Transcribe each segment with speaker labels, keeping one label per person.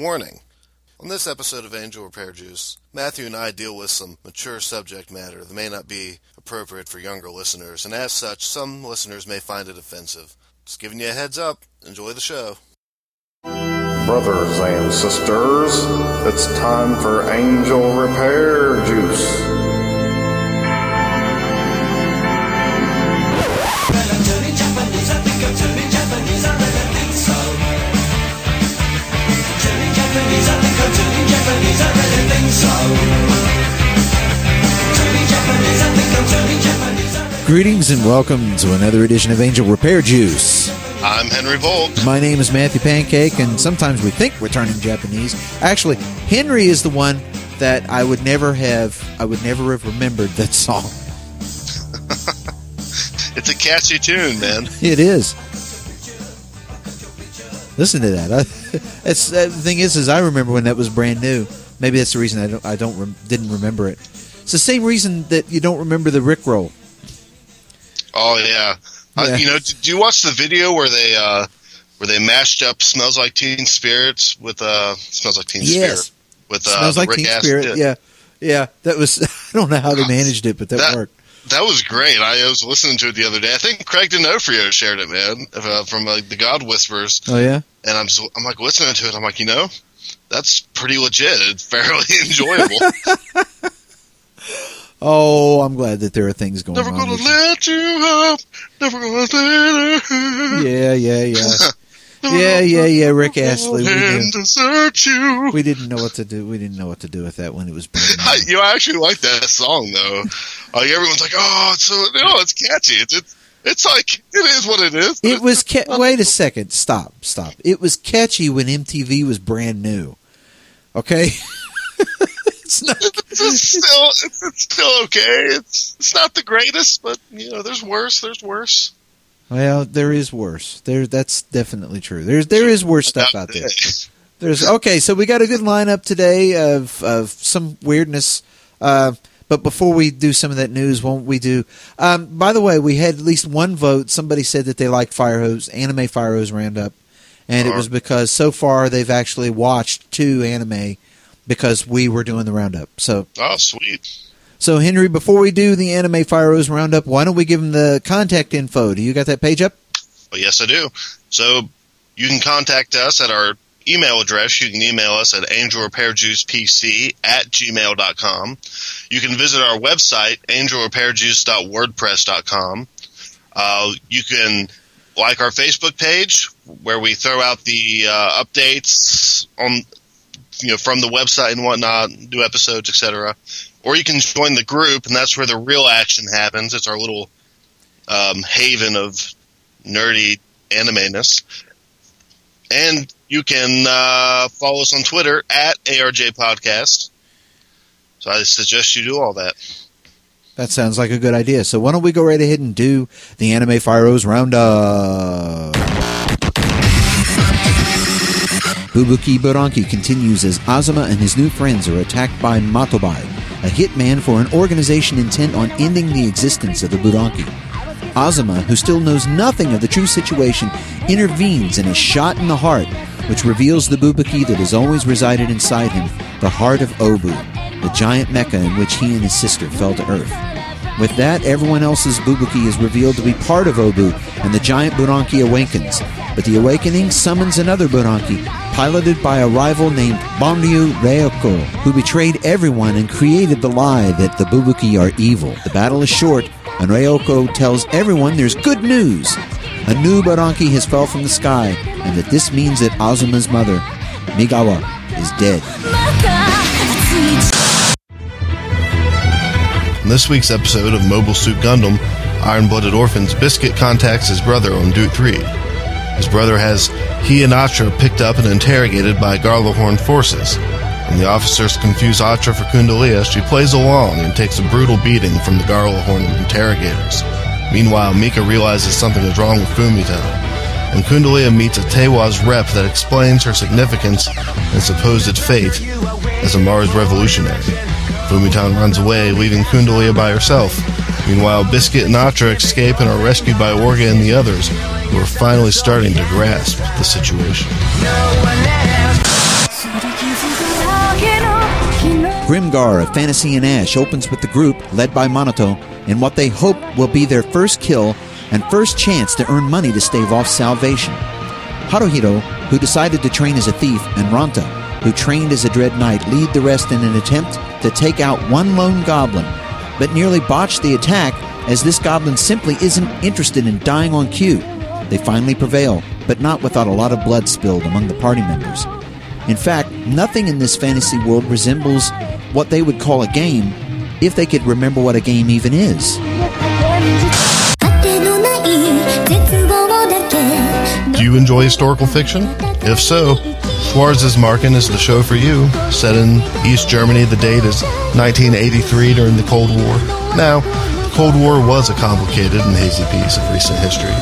Speaker 1: Warning. On this episode of Angel Repair Juice, Matthew and I deal with some mature subject matter that may not be appropriate for younger listeners, and as such, some listeners may find it offensive. Just giving you a heads up. Enjoy the show.
Speaker 2: Brothers and sisters, it's time for Angel Repair Juice.
Speaker 3: Greetings and welcome to another edition of Angel Repair Juice.
Speaker 1: I'm Henry Volk.
Speaker 3: My name is Matthew Pancake, and sometimes we think we're turning Japanese. Actually, Henry is the one that I would never have. I would never have remembered that song.
Speaker 1: It's a catchy tune, man.
Speaker 3: It is. Listen to that. I, uh, the thing is, is I remember when that was brand new. Maybe that's the reason I don't. I don't rem, didn't remember it. It's the same reason that you don't remember the Rick roll.
Speaker 1: Oh yeah. Uh, you know, did you watch the video where they uh, where they mashed up "Smells Like Teen Spirits" with uh, "Smells Like Teen
Speaker 3: Yes.
Speaker 1: Spirit" with uh,
Speaker 3: Smells like
Speaker 1: Rick
Speaker 3: Teen Spirit.
Speaker 1: hit?
Speaker 3: Yeah, yeah. That was. I don't know how they managed it, but that,
Speaker 1: That-
Speaker 3: worked.
Speaker 1: That was great. I was listening to it the other day. I think Craig D'Onofrio shared it, man, uh, from like the God Whispers.
Speaker 3: Oh yeah.
Speaker 1: And I'm just, I'm like listening to it. I'm like, you know, that's pretty legit. It's fairly enjoyable.
Speaker 3: Oh, I'm glad that there are things going
Speaker 1: Never
Speaker 3: on.
Speaker 1: Never
Speaker 3: gonna you.
Speaker 1: let you up. Never gonna let you.
Speaker 3: Yeah, yeah, yeah. Yeah, yeah, yeah, Rick Astley, we
Speaker 1: And
Speaker 3: do.
Speaker 1: desert you.
Speaker 3: We didn't know what to do. We didn't know what to do with that when it was brand new.
Speaker 1: I, you know, I actually like that song though. Like everyone's like, oh, it's so, no, it's catchy. It's, it's it's like it is what it is.
Speaker 3: It was ca- wait a second. Stop, stop. It was catchy when MTV was brand new. Okay. it's not.
Speaker 1: It's still it's, it's still okay. It's it's not the greatest, but you know, there's worse. There's worse.
Speaker 3: Well, there is worse. There, that's definitely true. There's there is worse stuff out there. There's okay, so we got a good lineup today of of some weirdness. Uh, but before we do some of that news, won't we do? Um, by the way, we had at least one vote. Somebody said that they liked Fire Hose, Anime Fire Hose Roundup, and it was because so far they've actually watched two anime because we were doing the roundup. So,
Speaker 1: Oh, sweet.
Speaker 3: so Henry, before we do the Anime Fire Hose Roundup, why don't we give them the contact info? Do you got that page up?
Speaker 1: Well, yes, I do. So you can contact us at our email address. You can email us at angelrepairjuicepc at gmail.com. You can visit our website, angelrepairjuice.wordpress.com. Uh, you can like our Facebook page where we throw out the uh, updates on you know from the website and whatnot, do episodes, etc. Or you can join the group, and that's where the real action happens. It's our little um, haven of nerdy anime-ness. And you can uh, follow us on Twitter at ARJ Podcast. So I suggest you do all that.
Speaker 3: That sounds like a good idea. So why don't we go right ahead and do the Anime Fire Hose Roundup? Bubuki Buranki continues as Azuma and his new friends are attacked by Matobai, a hitman for an organization intent on ending the existence of the Buranki. Azuma, who still knows nothing of the true situation, intervenes and is shot in the heart, which reveals the Bubuki that has always resided inside him, the heart of Obu, the giant mecha in which he and his sister fell to earth. With that, everyone else's Bubuki is revealed to be part of Obu, and the giant Buranki awakens. But the awakening summons another Buranki, piloted by a rival named Banryu Ryoko, who betrayed everyone and created the lie that the Bubuki are evil. The battle is short, and Ryoko tells everyone there's good news. A new Buranki has fell from the sky, and that this means that Azuma's mother, Migawa, is dead.
Speaker 1: This week's episode of Mobile Suit Gundam, Iron Blooded Orphans, Biscuit contacts his brother on Dort 3. His brother has he and Atra picked up and interrogated by Gjallarhorn forces. When the officers confuse Atra for Kudelia, she plays along and takes a brutal beating from the Gjallarhorn interrogators. Meanwhile, Mika realizes something is wrong with Fumitan, and Kudelia meets a Teiwaz rep that explains her significance and supposed fate as a Mars revolutionary. Fumitan runs away, leaving Kudelia by herself. Meanwhile, Biscuit and Atra escape and are rescued by Orga and the others, who are finally starting to grasp the situation.
Speaker 3: Grimgar of Fantasy and Ash opens with the group, led by Manato, in what they hope will be their first kill and first chance to earn money to stave off salvation. Haruhiro, who decided to train as a thief, and Ranta, who trained as a Dread Knight, lead the rest in an attempt to take out one lone goblin, but nearly botch the attack as this goblin simply isn't interested in dying on cue. They finally prevail, but not without a lot of blood spilled among the party members. In fact, nothing in this fantasy world resembles what they would call a game if they could remember what a game even is.
Speaker 4: Do you enjoy historical fiction? If so, Schwarzesmarken is the show for you. Set in East Germany, the date is 1983 during the Cold War. Now, the Cold War was a complicated and hazy piece of recent history.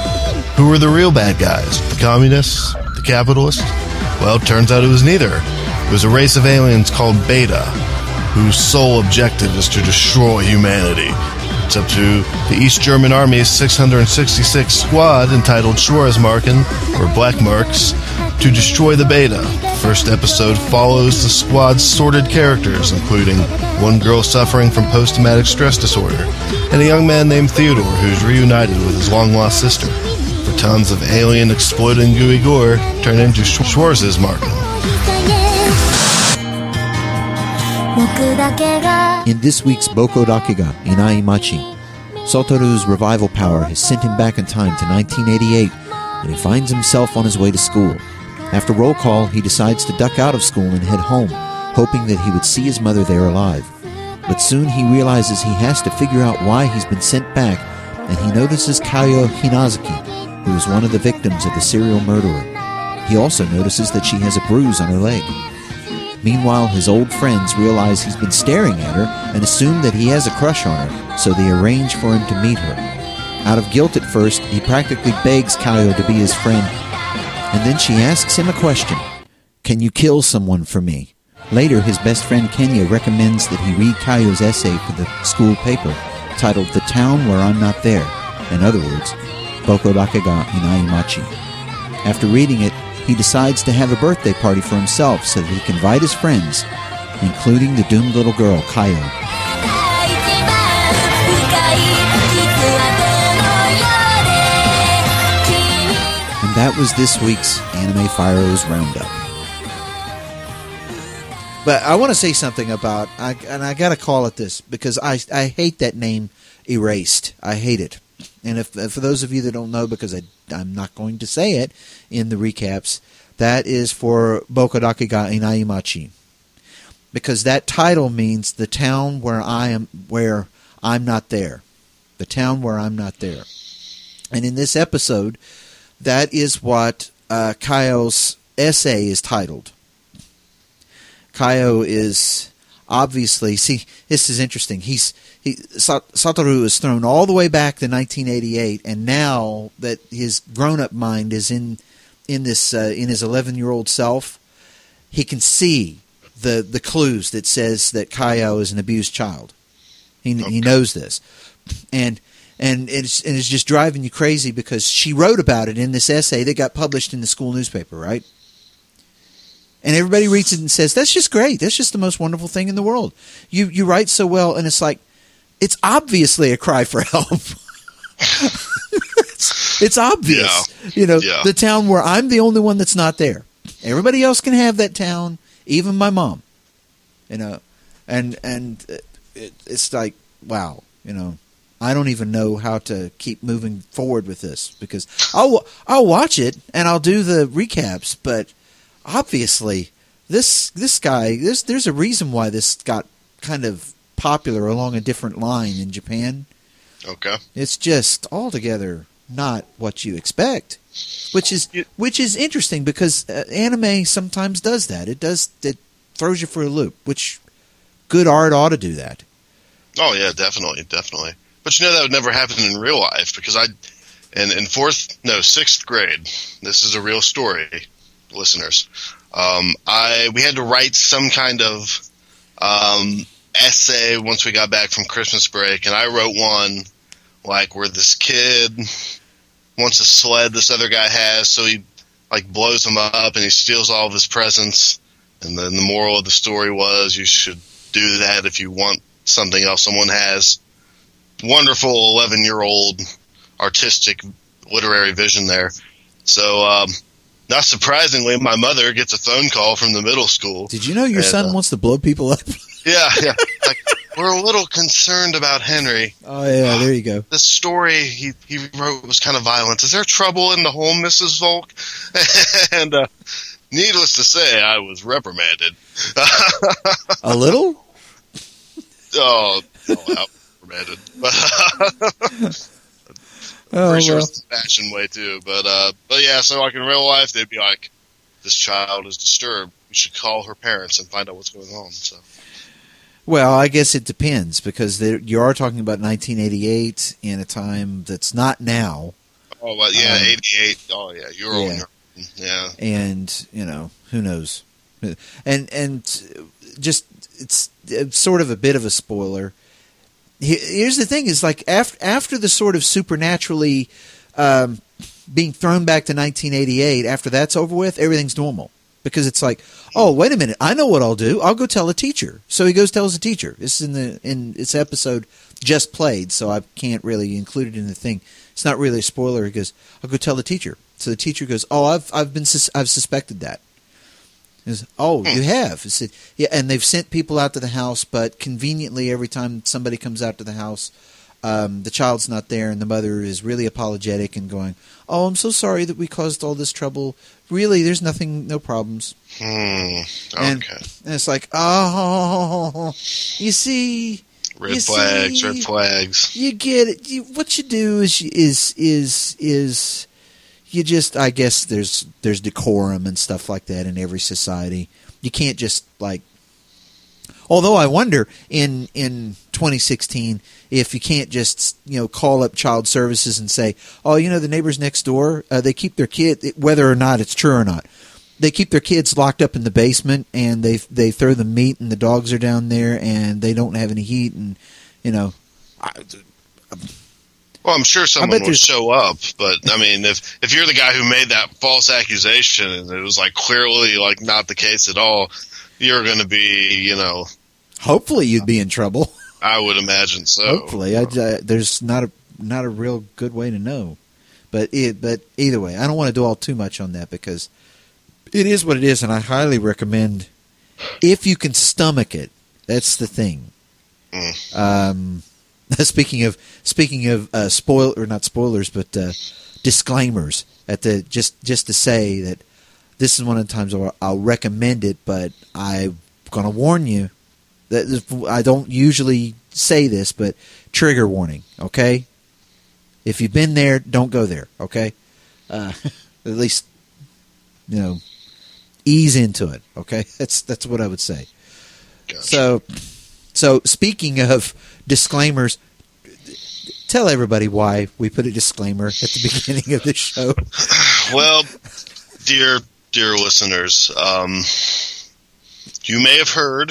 Speaker 4: Who were the real bad guys? The communists? The capitalists? Well, it turns out it was neither. It was a race of aliens called Beta, whose sole objective is to destroy humanity. It's up to the East German Army's 666 squad entitled Schwarzmarken, or Black Marks, to destroy the Beta. First episode follows the squad's sordid characters, including one girl suffering from post traumatic stress disorder, and a young man named Theodore who's reunited with his long lost sister. For tons of alien exploding gooey gore turn into Schwarzesmarken.
Speaker 3: In this week's Boko Dakiga Inai Machi, Satoru's revival power has sent him back in time to 1988, and he finds himself on his way to school. After roll call, he decides to duck out of school and head home, hoping that he would see his mother there alive. But soon he realizes he has to figure out why he's been sent back, and he notices Kayo Hinazuki, who is one of the victims of the serial murderer. He also notices that she has a bruise on her leg. Meanwhile, his old friends realize he's been staring at her and assume that he has a crush on her, so they arrange for him to meet her. Out of guilt at first, he practically begs Kayo to be his friend, and then she asks him a question Can you kill someone for me? Later, his best friend Kenya recommends that he read Kayo's essay for the school paper, titled The Town Where I'm Not There. In other words, Boku dake ga Inai Machi. After reading it, he decides to have a birthday party for himself so that he can invite his friends, including the doomed little girl, Kayo. That was this week's Anime Fire Hose Roundup. But I want to say something about, I, and I got to call it this because I, I hate that name, Erased. I hate it. And if for those of you that don't know, because I, I'm not going to say it in the recaps, that is for Boku dake ga Inai Machi. Because that title means the town where I am where I'm not there. The town where I'm not there. And in this episode, that is what uh, Kayo's essay is titled. Kayo is obviously see this is interesting. He's he Satoru is thrown all the way back to 1988, and now that his grown-up mind is in in this uh, in his 11 year old self, he can see the the clues that says that Kaio is an abused child. He okay. he knows this, and and it's and it's just driving you crazy because she wrote about it in this essay that got published in the school newspaper, right? And everybody reads it and says, "That's just great. That's just the most wonderful thing in the world. You you write so well." And it's like, it's obviously a cry for help. it's, it's, obvious, yeah. you know, yeah. the town where I'm the only one that's not there. Everybody else can have that town, even my mom. You know, and and it, it's like, wow, you know, I don't even know how to keep moving forward with this because I'll I'll watch it and I'll do the recaps, but obviously this this guy there's there's a reason why this got kind of popular along a different line in Japan.
Speaker 1: Okay.
Speaker 3: It's just altogether not what you expect, which is which is interesting because uh, anime sometimes does that. It does it throws you for a loop, which good art ought to do that.
Speaker 1: Oh yeah, definitely, definitely. But you know that would never happen in real life because I, in in fourth, no sixth grade, this is a real story, listeners. Um, I we had to write some kind of um, essay once we got back from Christmas break, and I wrote one like where this kid wants a sled this other guy has, so he like blows him up and he steals all of his presents. And then the moral of the story was you should do that if you want something else someone has. Wonderful 11 year old artistic literary vision there. So, um, not surprisingly, my mother gets a phone call from the middle school.
Speaker 3: Did you know your
Speaker 1: And,
Speaker 3: son
Speaker 1: uh,
Speaker 3: wants to blow people up?
Speaker 1: Yeah, yeah. Like, we're a little concerned about Henry.
Speaker 3: oh yeah, there you go.
Speaker 1: This story he, he wrote was kind of violent. Is there trouble in the home, Mrs. Volk? and uh, needless to say, I was reprimanded.
Speaker 3: A little?
Speaker 1: oh, oh reprimanded.
Speaker 3: Oh
Speaker 1: Pretty sure
Speaker 3: well.
Speaker 1: it's the fashion way too. But uh, but yeah, so like in real life, they'd be like, "This child is disturbed. We should call her parents and find out what's going on." So
Speaker 3: Well, I guess it depends because there, you are talking about 1988 in a time that's not now,
Speaker 1: oh well, yeah,
Speaker 3: Um,
Speaker 1: eighty-eight. Oh yeah, you're on
Speaker 3: yeah.
Speaker 1: your. Yeah.
Speaker 3: and you know who knows, and and just it's, it's sort of a bit of a spoiler. He- Here's the thing: is like after after the sort of supernaturally um, being thrown back to 1988. After that's over with, everything's normal because it's like, oh, wait a minute, I know what I'll do. I'll go tell a teacher. So he goes tells a teacher. This is in the in its episode just played, so I can't really include it in the thing. It's not really a spoiler. He goes, I'll go tell the teacher. So the teacher goes, oh, I've I've been sus- I've suspected that. Oh, you have? He said, yeah, and they've sent people out to the house, but conveniently, every time somebody comes out to the house, um, the child's not there, and the mother is really apologetic and going, "Oh, I'm so sorry that we caused all this trouble. Really, there's nothing, no problems."
Speaker 1: Hmm.
Speaker 3: And-
Speaker 1: Okay.
Speaker 3: And it's like, "Oh, you see,
Speaker 1: red
Speaker 3: you
Speaker 1: flags.
Speaker 3: see-
Speaker 1: Red flags.
Speaker 3: you get it. You, what you do is is is is you just I guess there's there's decorum and stuff like that in every society. You can't just like. Although I wonder in in 2016 if you can't just you know call up child services and say, oh, you know the neighbors next door uh, they keep their kid whether or not it's true or not. They keep their kids locked up in the basement and they they throw the meat and the dogs are down there and they don't have any heat and you know
Speaker 1: Well, I'm sure someone would show up, but I mean, if if you're the guy who made that false accusation and it was like clearly like not the case at all, you're going to be, you know,
Speaker 3: Hopefully, you'd be in trouble.
Speaker 1: I would imagine so.
Speaker 3: Hopefully, I, I- there's not a not a real good way to know, but it, but either way, I don't want to dwell too much on that because it is what it is, and I highly recommend if you can stomach it. That's the thing. Um, speaking of speaking of uh, spoil or not spoilers, but uh, disclaimers at the just just to say that this is one of the times where I'll recommend it, but I'm gonna warn you that I don't usually say this, but trigger warning. Okay, if you've been there, don't go there. Okay, uh, at least you know ease into it. Okay, that's that's what I would say.
Speaker 1: Gotcha.
Speaker 3: So, so speaking of disclaimers, tell everybody why we put a disclaimer at the beginning of the show.
Speaker 1: Well, dear dear listeners, um, you may have heard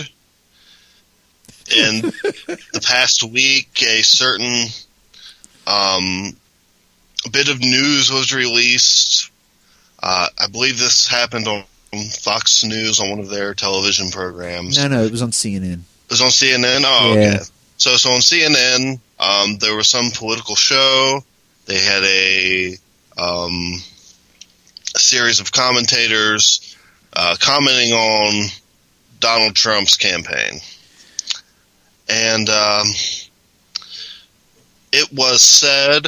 Speaker 1: in the past week a certain um, bit of news was released. Uh, I believe this happened on Fox News on one of their television programs.
Speaker 3: No, no, it was on CNN.
Speaker 1: It was on CNN. Oh,
Speaker 3: Yeah.
Speaker 1: okay. So, so on CNN, um, there was some political show. They had a, um, a series of commentators uh, commenting on Donald Trump's campaign, and um, it was said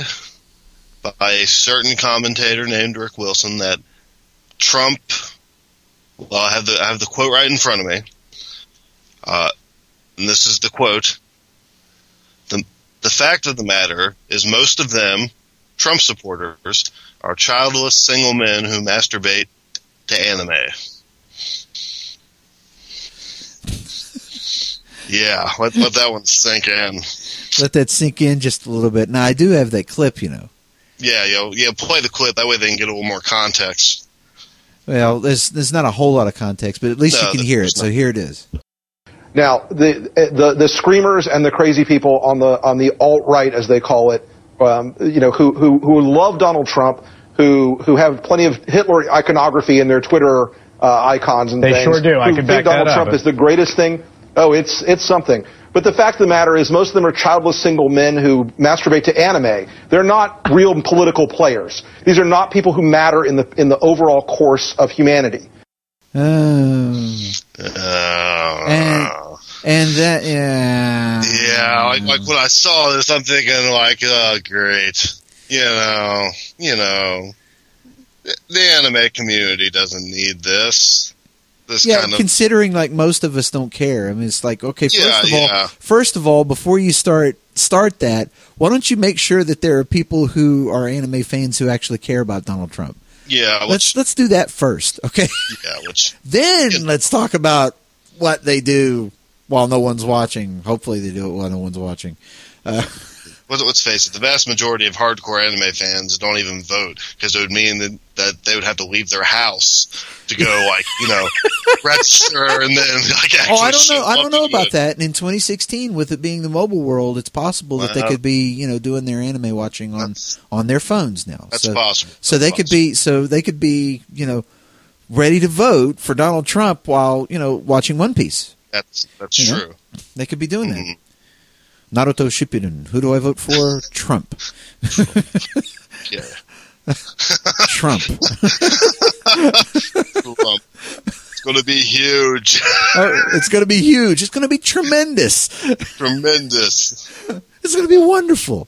Speaker 1: by a certain commentator named Rick Wilson that Trump. Well, I have the I have the quote right in front of me. Uh, and this is the quote the, fact of the matter is most of them trump supporters are childless single men who masturbate to anime yeah let, let that one sink in
Speaker 3: Let that sink in just a little bit. Now, I do have that clip, you know.
Speaker 1: yeah yo yeah play the clip that way they can get a little more context
Speaker 3: Well, there's there's not a whole lot of context, but at least
Speaker 1: No,
Speaker 3: you can hear it.
Speaker 1: there's
Speaker 3: So here it is.
Speaker 5: Now, the the the screamers and the crazy people on the on the alt right, as they call it, um, you know, who who who love Donald Trump, who who have plenty of Hitler iconography in their Twitter uh, icons and
Speaker 6: They
Speaker 5: things.
Speaker 6: sure do. I can
Speaker 5: think
Speaker 6: back that
Speaker 5: Donald
Speaker 6: up.
Speaker 5: Trump is the greatest thing Oh, it's it's something. But the fact of the matter is, most of them are childless single men who masturbate to anime. They're not real political players. These are not people who matter in the in the overall course of humanity.
Speaker 1: Uh,
Speaker 3: And- and that, yeah.
Speaker 1: yeah, like, like when I saw this, I'm thinking like, oh, great. You know, you know, the- the anime community doesn't need this. This
Speaker 3: Yeah,
Speaker 1: kind of
Speaker 3: considering like most of us don't care. I mean, it's like okay. First
Speaker 1: Yeah,
Speaker 3: of all,
Speaker 1: yeah.
Speaker 3: first of all, before you start start that, why don't you make sure that there are people who are anime fans who actually care about Donald Trump?
Speaker 1: Yeah,
Speaker 3: Let's
Speaker 1: which
Speaker 3: let's do that first, okay?
Speaker 1: yeah, which
Speaker 3: then
Speaker 1: Yeah.
Speaker 3: let's talk about what they do while no one's watching. Hopefully, they do it while no one's watching.
Speaker 1: Uh, let's, let's face it, the vast majority of hardcore anime fans don't even vote because it would mean that, that they would have to leave their house to go, like, you know, register and then, like, actually
Speaker 3: Oh, I don't know. I don't know about that. And in 2016, with it being the mobile world, it's possible that they could be, you know, doing their anime watching on
Speaker 1: That's,
Speaker 3: on their phones now.
Speaker 1: that's
Speaker 3: so,
Speaker 1: possible.
Speaker 3: so
Speaker 1: That's
Speaker 3: they could be, so they could be, you know, ready to vote for Donald Trump while you know watching One Piece.
Speaker 1: That's, that's
Speaker 3: you know?
Speaker 1: true.
Speaker 3: They could be doing
Speaker 1: Mhm.
Speaker 3: that. Naruto Shippuden. Who do I vote for? Trump.
Speaker 1: Yeah.
Speaker 3: Trump.
Speaker 1: Um, it's going to be huge.
Speaker 3: Oh, it's going to be huge. It's going to be tremendous.
Speaker 1: Tremendous.
Speaker 3: It's going to be wonderful.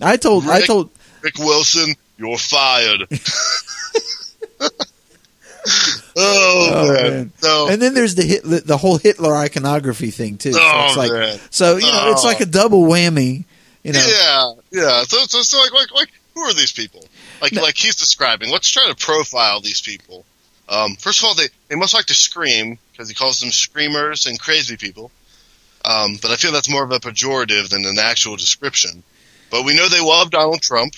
Speaker 3: I told. I told.
Speaker 1: Rick Wilson, you're fired. oh,
Speaker 3: Oh,
Speaker 1: man.
Speaker 3: man.
Speaker 1: So,
Speaker 3: And then there's the hit, the, whole Hitler iconography thing too. So
Speaker 1: oh,
Speaker 3: it's like,
Speaker 1: man.
Speaker 3: so you know, it's
Speaker 1: Oh.
Speaker 3: like a double whammy. You know,
Speaker 1: Yeah, yeah. So, so, so like, like, like, who are these people? Like,
Speaker 3: No.
Speaker 1: like he's describing. Let's try to profile these people. Um, first of all, they, they must like to scream because he calls them screamers and crazy people. Um, but I feel that's more of a pejorative than an actual description. But we know they love Donald Trump,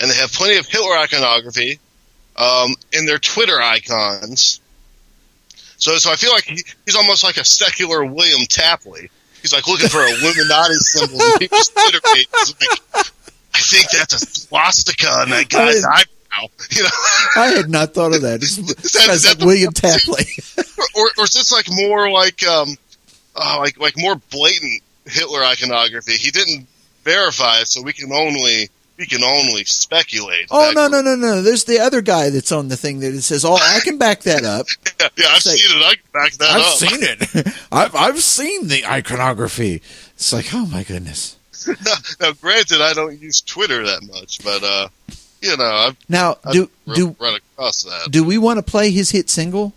Speaker 1: and they have plenty of Hitler iconography um, in their Twitter icons. So, so I feel like he, he's almost like a secular William Tapley. He's like looking for a Illuminati symbol in people's Twitter pages. Like, I think that's a swastika on that guy's
Speaker 3: I-
Speaker 1: eyebrow. You know,
Speaker 3: I had not thought of that. It's,
Speaker 1: that-
Speaker 3: it's
Speaker 1: that
Speaker 3: like William Tapley.
Speaker 1: or, or is this like more like um, uh, like like more blatant Hitler iconography? He didn't verify it, so we can only we can only speculate.
Speaker 3: Oh no no no no! There's the other guy that's on the thing that it says, "Oh, I can back that up.
Speaker 1: Yeah, yeah, I've seen it. I can back that
Speaker 3: I've
Speaker 1: up.
Speaker 3: seen it. I've I've seen the iconography." It's like, oh my goodness.
Speaker 1: now, now, granted, I don't use Twitter that much, but uh, you know, I've,
Speaker 3: Now,
Speaker 1: I've
Speaker 3: do
Speaker 1: run,
Speaker 3: do
Speaker 1: run across that.
Speaker 3: do we want to play his hit single,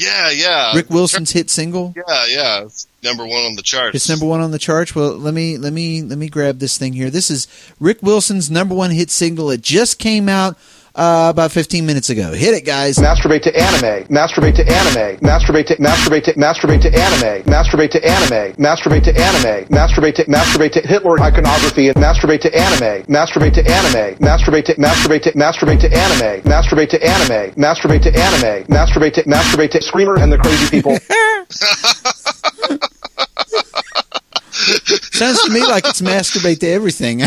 Speaker 1: Yeah, yeah.
Speaker 3: Rick Wilson's hit single?
Speaker 1: Yeah, yeah. It's number one on the charts.
Speaker 3: It's number one on the charts. Well, let me let me let me grab this thing here. This is Rick Wilson's number one hit single. It just came out uh, about 15 minutes ago. Hit it, guys.
Speaker 5: Masturbate to anime. Masturbate to anime. Masturbate to masturbate to masturbate to anime. Masturbate to anime. Masturbate to anime. Masturbate to masturbate to Hitler iconography and masturbate to anime. Masturbate to anime. Masturbate to masturbate to masturbate to anime. Masturbate to anime. Masturbate to anime. Masturbate to masturbate to screamer and the crazy people.
Speaker 3: Sounds to me like it's masturbate to everything.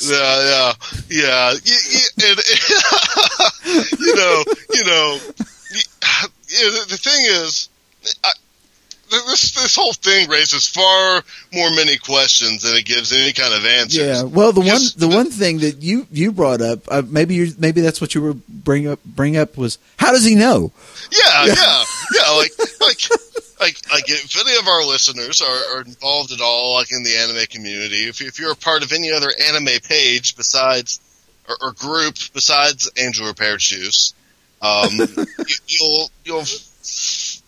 Speaker 1: Yeah, yeah, yeah. Y- y- and- you know, you know. y- yeah, the, the thing is, I, this this whole thing raises far more many questions than it gives any kind of answers.
Speaker 3: Yeah. Well, the one
Speaker 1: Yes.
Speaker 3: the one thing that you you brought up, uh, maybe you maybe that's what you were bring up bring up was how does he know?
Speaker 1: Yeah, yeah, yeah. Like, like, like, like. If any of our listeners are, are involved at all, like in the anime community, if, if you're a part of any other anime page besides or, or group besides Angel Repair Juice, um, you, you'll you'll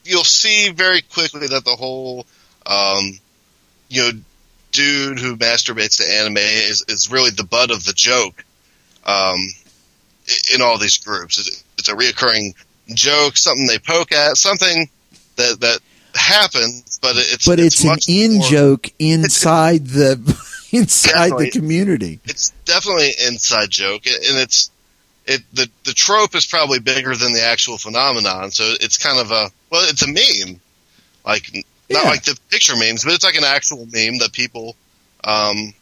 Speaker 1: you'll see very quickly that the whole, um, you know, dude who masturbates to anime is is really the butt of the joke. Um, in all these groups, it's, it's a reoccurring joke, something they poke at, something that that happens, but it's
Speaker 3: But it's, an
Speaker 1: much
Speaker 3: in
Speaker 1: more-
Speaker 3: joke inside the inside the community.
Speaker 1: It's definitely an inside joke, and it's it the the trope is probably bigger than the actual phenomenon. So it's kind of a well, it's a meme, like not
Speaker 3: Yeah.
Speaker 1: like the picture memes, but it's like an actual meme that people um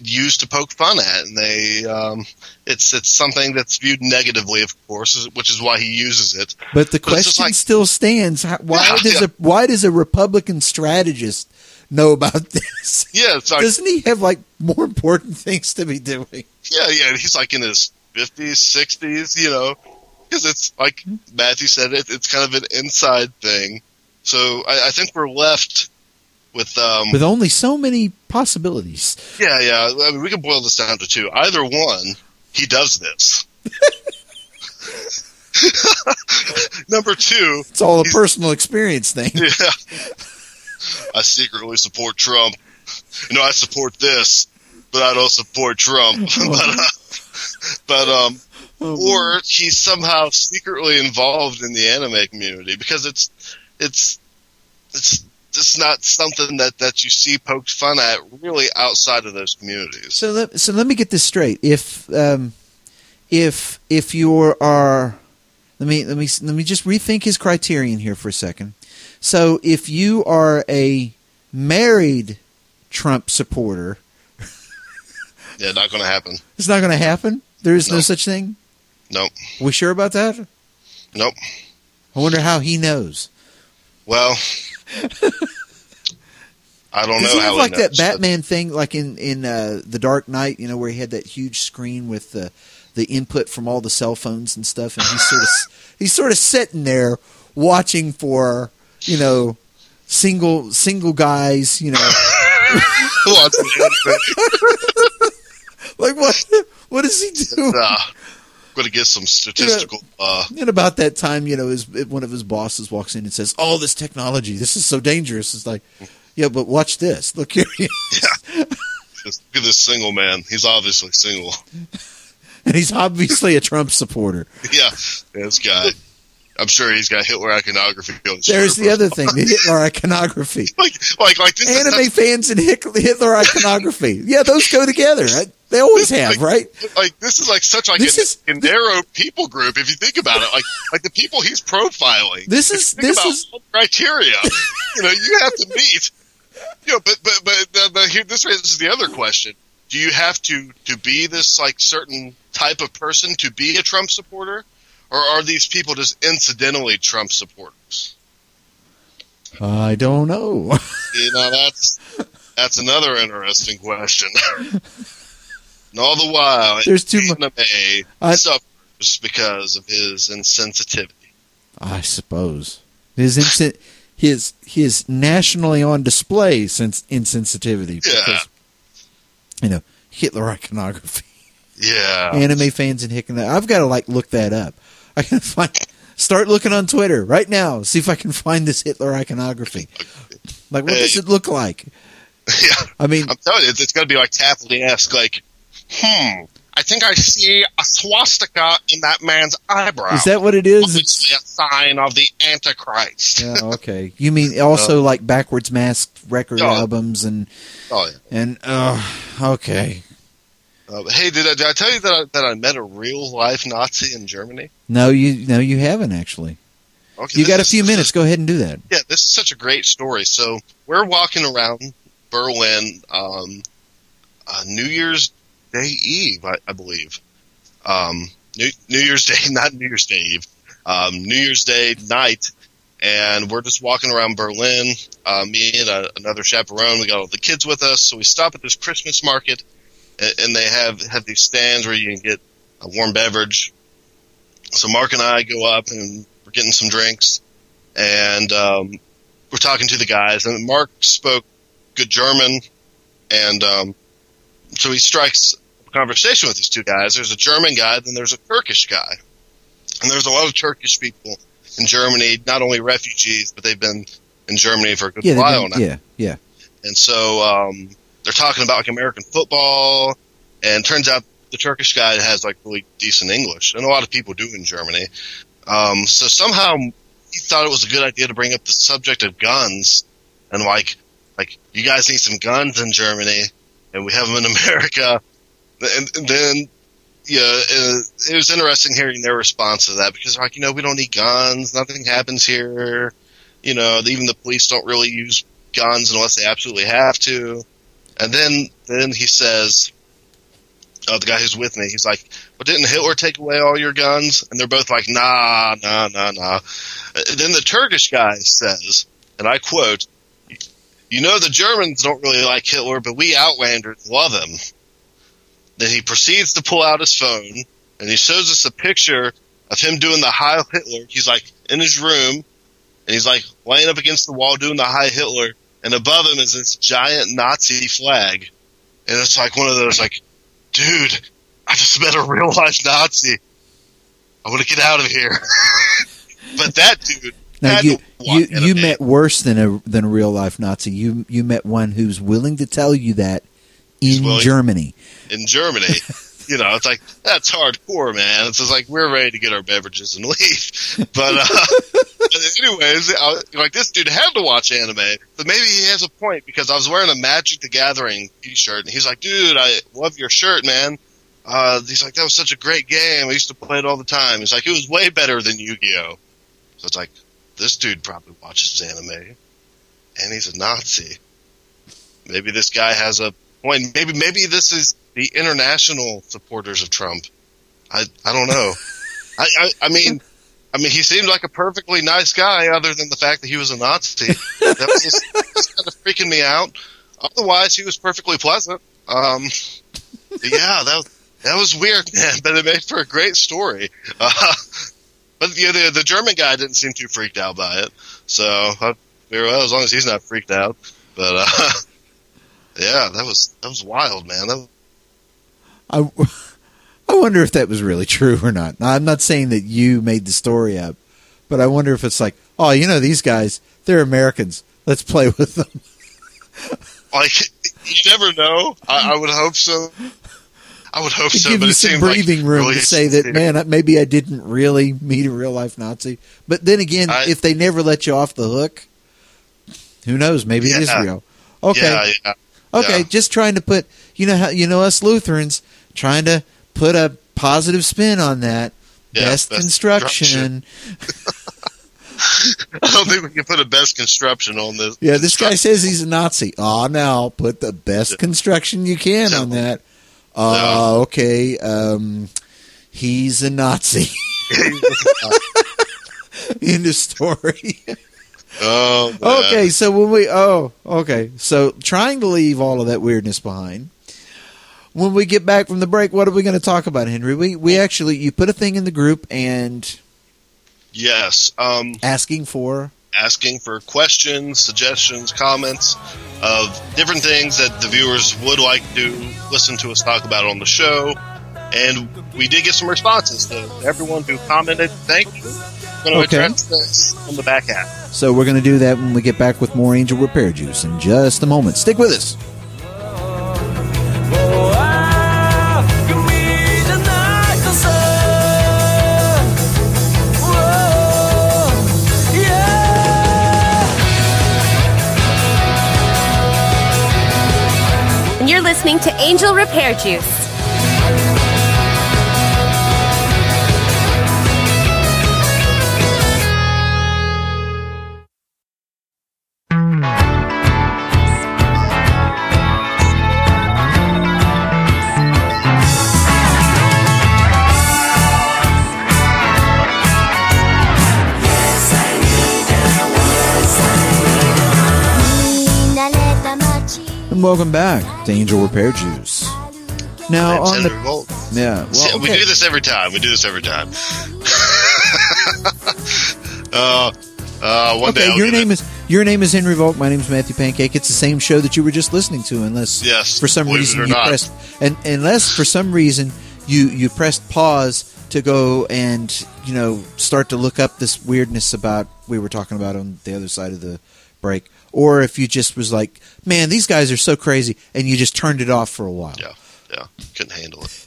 Speaker 1: used to poke fun at, and they um, it's it's something that's viewed negatively, of course, which is why he uses it.
Speaker 3: But the
Speaker 1: But
Speaker 3: question
Speaker 1: like-
Speaker 3: still stands: how, Why
Speaker 1: Yeah,
Speaker 3: does
Speaker 1: yeah.
Speaker 3: a why does a Republican strategist know about this?
Speaker 1: Yeah, like
Speaker 3: Doesn't he have like more important things to be doing?
Speaker 1: yeah, yeah. He's like in his fifties, sixties, you know, because it's like Matthew said, it, it's kind of an inside thing. So I, I think we're left with um,
Speaker 3: With only so many possibilities.
Speaker 1: Yeah, yeah. I mean, we can boil this down to two. Either one, he does this. Number two,
Speaker 3: It's all a personal experience thing.
Speaker 1: yeah. I secretly support Trump. You know, I support this, but I don't support Trump. but, uh, but um, or he's somehow secretly involved in the anime community because it's it's it's it's not something that that you see poked fun at really outside of those communities.
Speaker 3: So let, so let me get this straight. If um, if if you are let me let me let me just rethink his criterion here for a second. So if you are a married Trump supporter,
Speaker 1: Yeah, not going to happen.
Speaker 3: it's not going to happen. There is no
Speaker 1: No.
Speaker 3: such thing.
Speaker 1: Nope.
Speaker 3: We sure about that?
Speaker 1: Nope.
Speaker 3: I wonder how he knows.
Speaker 1: Well, I don't
Speaker 3: Does
Speaker 1: know
Speaker 3: he
Speaker 1: how
Speaker 3: have like
Speaker 1: he
Speaker 3: that Batman thing, like in in uh, the Dark Knight? You know, where he had that huge screen with the the input from all the cell phones and stuff, and he's sort of he's sort of sitting there watching for you know single single guys. You know, like what what does he do?
Speaker 1: uh, going to get some statistical. Uh,
Speaker 3: And about that time, you know, his one of his bosses walks in and says, "All this technology, this is so dangerous." It's like, yeah, but watch this. Look here,
Speaker 1: just look at this single man. He's obviously single.
Speaker 3: and he's obviously a Trump supporter.
Speaker 1: yeah, this guy. I'm sure he's got Hitler iconography on
Speaker 3: There's the other thing, the Hitler iconography.
Speaker 1: Like, like, like this is
Speaker 3: anime fans and Hitler iconography. Yeah, those go together. Right? They always have, right?
Speaker 1: like this is like such like
Speaker 3: This
Speaker 1: a,
Speaker 3: is-
Speaker 1: narrow people group if you think about it. Like like the people he's profiling.
Speaker 3: This is- this
Speaker 1: about
Speaker 3: is-
Speaker 1: criteria. you know, you have to meet. You know, but but but, but, but here this raises the other question: Do you have to to be this like certain type of person to be a Trump supporter, or are these people just incidentally Trump supporters?
Speaker 3: I don't know.
Speaker 1: You know, that's that's another interesting question. and all the while,
Speaker 3: There's too mu-
Speaker 1: anime
Speaker 3: I-
Speaker 1: suffers because of his insensitivity.
Speaker 3: I suppose his insen- his his nationally on display sense insensitivity
Speaker 1: Yeah.
Speaker 3: because you know Hitler iconography.
Speaker 1: Yeah,
Speaker 3: Anime fans and Hick. I've got to like look that up. I can find. Start looking on Twitter right now. See if I can find this Hitler iconography. Like, what does it look like?
Speaker 1: yeah.
Speaker 3: I mean,
Speaker 1: I'm telling you, it's, it's going to be like Tapley-esque. Like, hmm, I think I see a swastika in that man's eyebrow.
Speaker 3: is that what it is? It's,
Speaker 1: a sign of the Antichrist.
Speaker 3: Yeah, okay. You mean also like backwards masked record albums and
Speaker 1: Oh yeah.
Speaker 3: and uh okay.
Speaker 1: Uh, hey, did I, did I tell you that I, that I met a real life Nazi in Germany?
Speaker 3: No, you no, you haven't actually.
Speaker 1: Okay,
Speaker 3: You got a few minutes.
Speaker 1: is-
Speaker 3: Go ahead and do that.
Speaker 1: yeah, this is such a great story. So we're walking around Berlin, um, uh, New Year's Day Eve, I, I believe. Um, New, New Year's Day, not New Year's Day Eve. Um, New Year's Day night, and we're just walking around Berlin. Uh, me and a, another chaperone. We got all the kids with us, so we stop at this Christmas market, and, and they have have these stands where you can get a warm beverage. So Mark and I go up and we're getting some drinks, and um, we're talking to the guys. And Mark spoke good German, and um, so he strikes a conversation with these two guys. There's a German guy, then there's a Turkish guy, and there's a lot of Turkish people in Germany, not only refugees, but they've been in Germany for a good
Speaker 3: Yeah,
Speaker 1: while now.
Speaker 3: yeah, yeah.
Speaker 1: And so um, they're talking about like American football, and turns out the Turkish guy has like really decent English, and a lot of people do in Germany. Um, so somehow he thought it was a good idea to bring up the subject of guns, and like, like you guys need some guns in Germany, and we have them in America. And, and then, yeah, uh, it was interesting hearing their response to that because like, you know, we don't need guns, nothing happens here. You know, even the police don't really use guns unless they absolutely have to. And then then he says, "Oh, the guy who's with me." He's like, "But didn't Hitler take away all your guns?" And they're both like, "Nah, nah, nah, nah." Uh, Then the Turkish guy says, and I quote, "You know the Germans don't really like Hitler, but we Outlanders love him." Then he proceeds to pull out his phone and he shows us a picture of him doing the Heil Hitler. He's like in his room and he's like laying up against the wall doing the Heil Hitler, and above him is this giant Nazi flag. And it's like one of those like, dude, I just met a real life Nazi. I want to get out of here. but that dude.
Speaker 3: Now you you, you met worse than a than a real life Nazi. You you met one who's willing to tell you that in Germany.
Speaker 1: in Germany. you know, it's like that's hardcore, man. It's just like we're ready to get our beverages and leave. But, uh, anyways, I, like this dude had to watch anime, but maybe he has a point because I was wearing a Magic the Gathering T-shirt, and he's like, "Dude, I love your shirt, man." Uh, he's like, "That was such a great game. I used to play it all the time." He's like, "It was way better than Yu-Gi-Oh." So it's like, this dude probably watches anime, and he's a Nazi. Maybe this guy has a point. Maybe maybe this is the international supporters of Trump. I I don't know. I, I I mean. I mean, he seemed like a perfectly nice guy, other than the fact that he was a Nazi. That was just, just kind of freaking me out. Otherwise, he was perfectly pleasant. Um, yeah, that was, that was weird, man, but it made for a great story. Uh, but the, the German guy didn't seem too freaked out by it. So, I well, as long as he's not freaked out. But, uh, yeah, that was, that was wild, man. That
Speaker 3: I I wonder if that was really true or not. Now, I'm not saying that you made the story up, but I wonder if it's like, oh, you know, these guys, they're Americans. Let's play with them.
Speaker 1: like, you never know. I, I would hope so. I would hope
Speaker 3: To
Speaker 1: so,
Speaker 3: give
Speaker 1: but
Speaker 3: you some
Speaker 1: seemed like
Speaker 3: breathing room
Speaker 1: really
Speaker 3: to say that, man, maybe I didn't really meet a real life Nazi. But then again,
Speaker 1: I-
Speaker 3: if they never let you off the hook, who knows? Maybe it is real. Okay.
Speaker 1: Yeah, yeah.
Speaker 3: Okay,
Speaker 1: Yeah.
Speaker 3: just trying to put you know how you know us Lutherans trying to put a positive spin on that.
Speaker 1: Yeah,
Speaker 3: best,
Speaker 1: best
Speaker 3: construction.
Speaker 1: I don't think we can put a best construction on this.
Speaker 3: Yeah, this guy says he's a Nazi. Oh, now put the best construction you can on that. Uh, okay, um, he's a Nazi. End of story.
Speaker 1: Oh, man.
Speaker 3: Okay, so when we oh okay, so trying to leave all of that weirdness behind. When we get back from the break, what are we going to talk about, Henry? We we actually you put a thing in the group and
Speaker 1: Yes. Um,
Speaker 3: asking for
Speaker 1: asking for questions, suggestions, comments of different things that the viewers would like to listen to us talk about on the show. And we did get some responses to everyone who commented. Thank you. I'm going to
Speaker 3: Okay.
Speaker 1: address this on the back half.
Speaker 3: So we're going to do that when we get back with more Angel Repair Juice in just a moment. Stick with us.
Speaker 6: And you're listening to Angel Repair Juice.
Speaker 3: Welcome back to Angel Repair Juice. Now
Speaker 1: It's
Speaker 3: on the
Speaker 1: Henry Volk.
Speaker 3: yeah, well,
Speaker 1: We do this every time. We do this every time. uh, uh, one day
Speaker 3: Okay,
Speaker 1: I'll
Speaker 3: your name
Speaker 1: it.
Speaker 3: is your name is Henry Volk. My name is Matthew Pancake. It's the same show that you were just listening to, unless
Speaker 1: Yes,
Speaker 3: for some reason you
Speaker 1: not.
Speaker 3: pressed and unless for some reason you you pressed pause to go and you know start to look up this weirdness about we were talking about on the other side of the break, or if you just was like, man, these guys are so crazy, and you just turned it off for a while
Speaker 1: Yeah, yeah. Couldn't handle it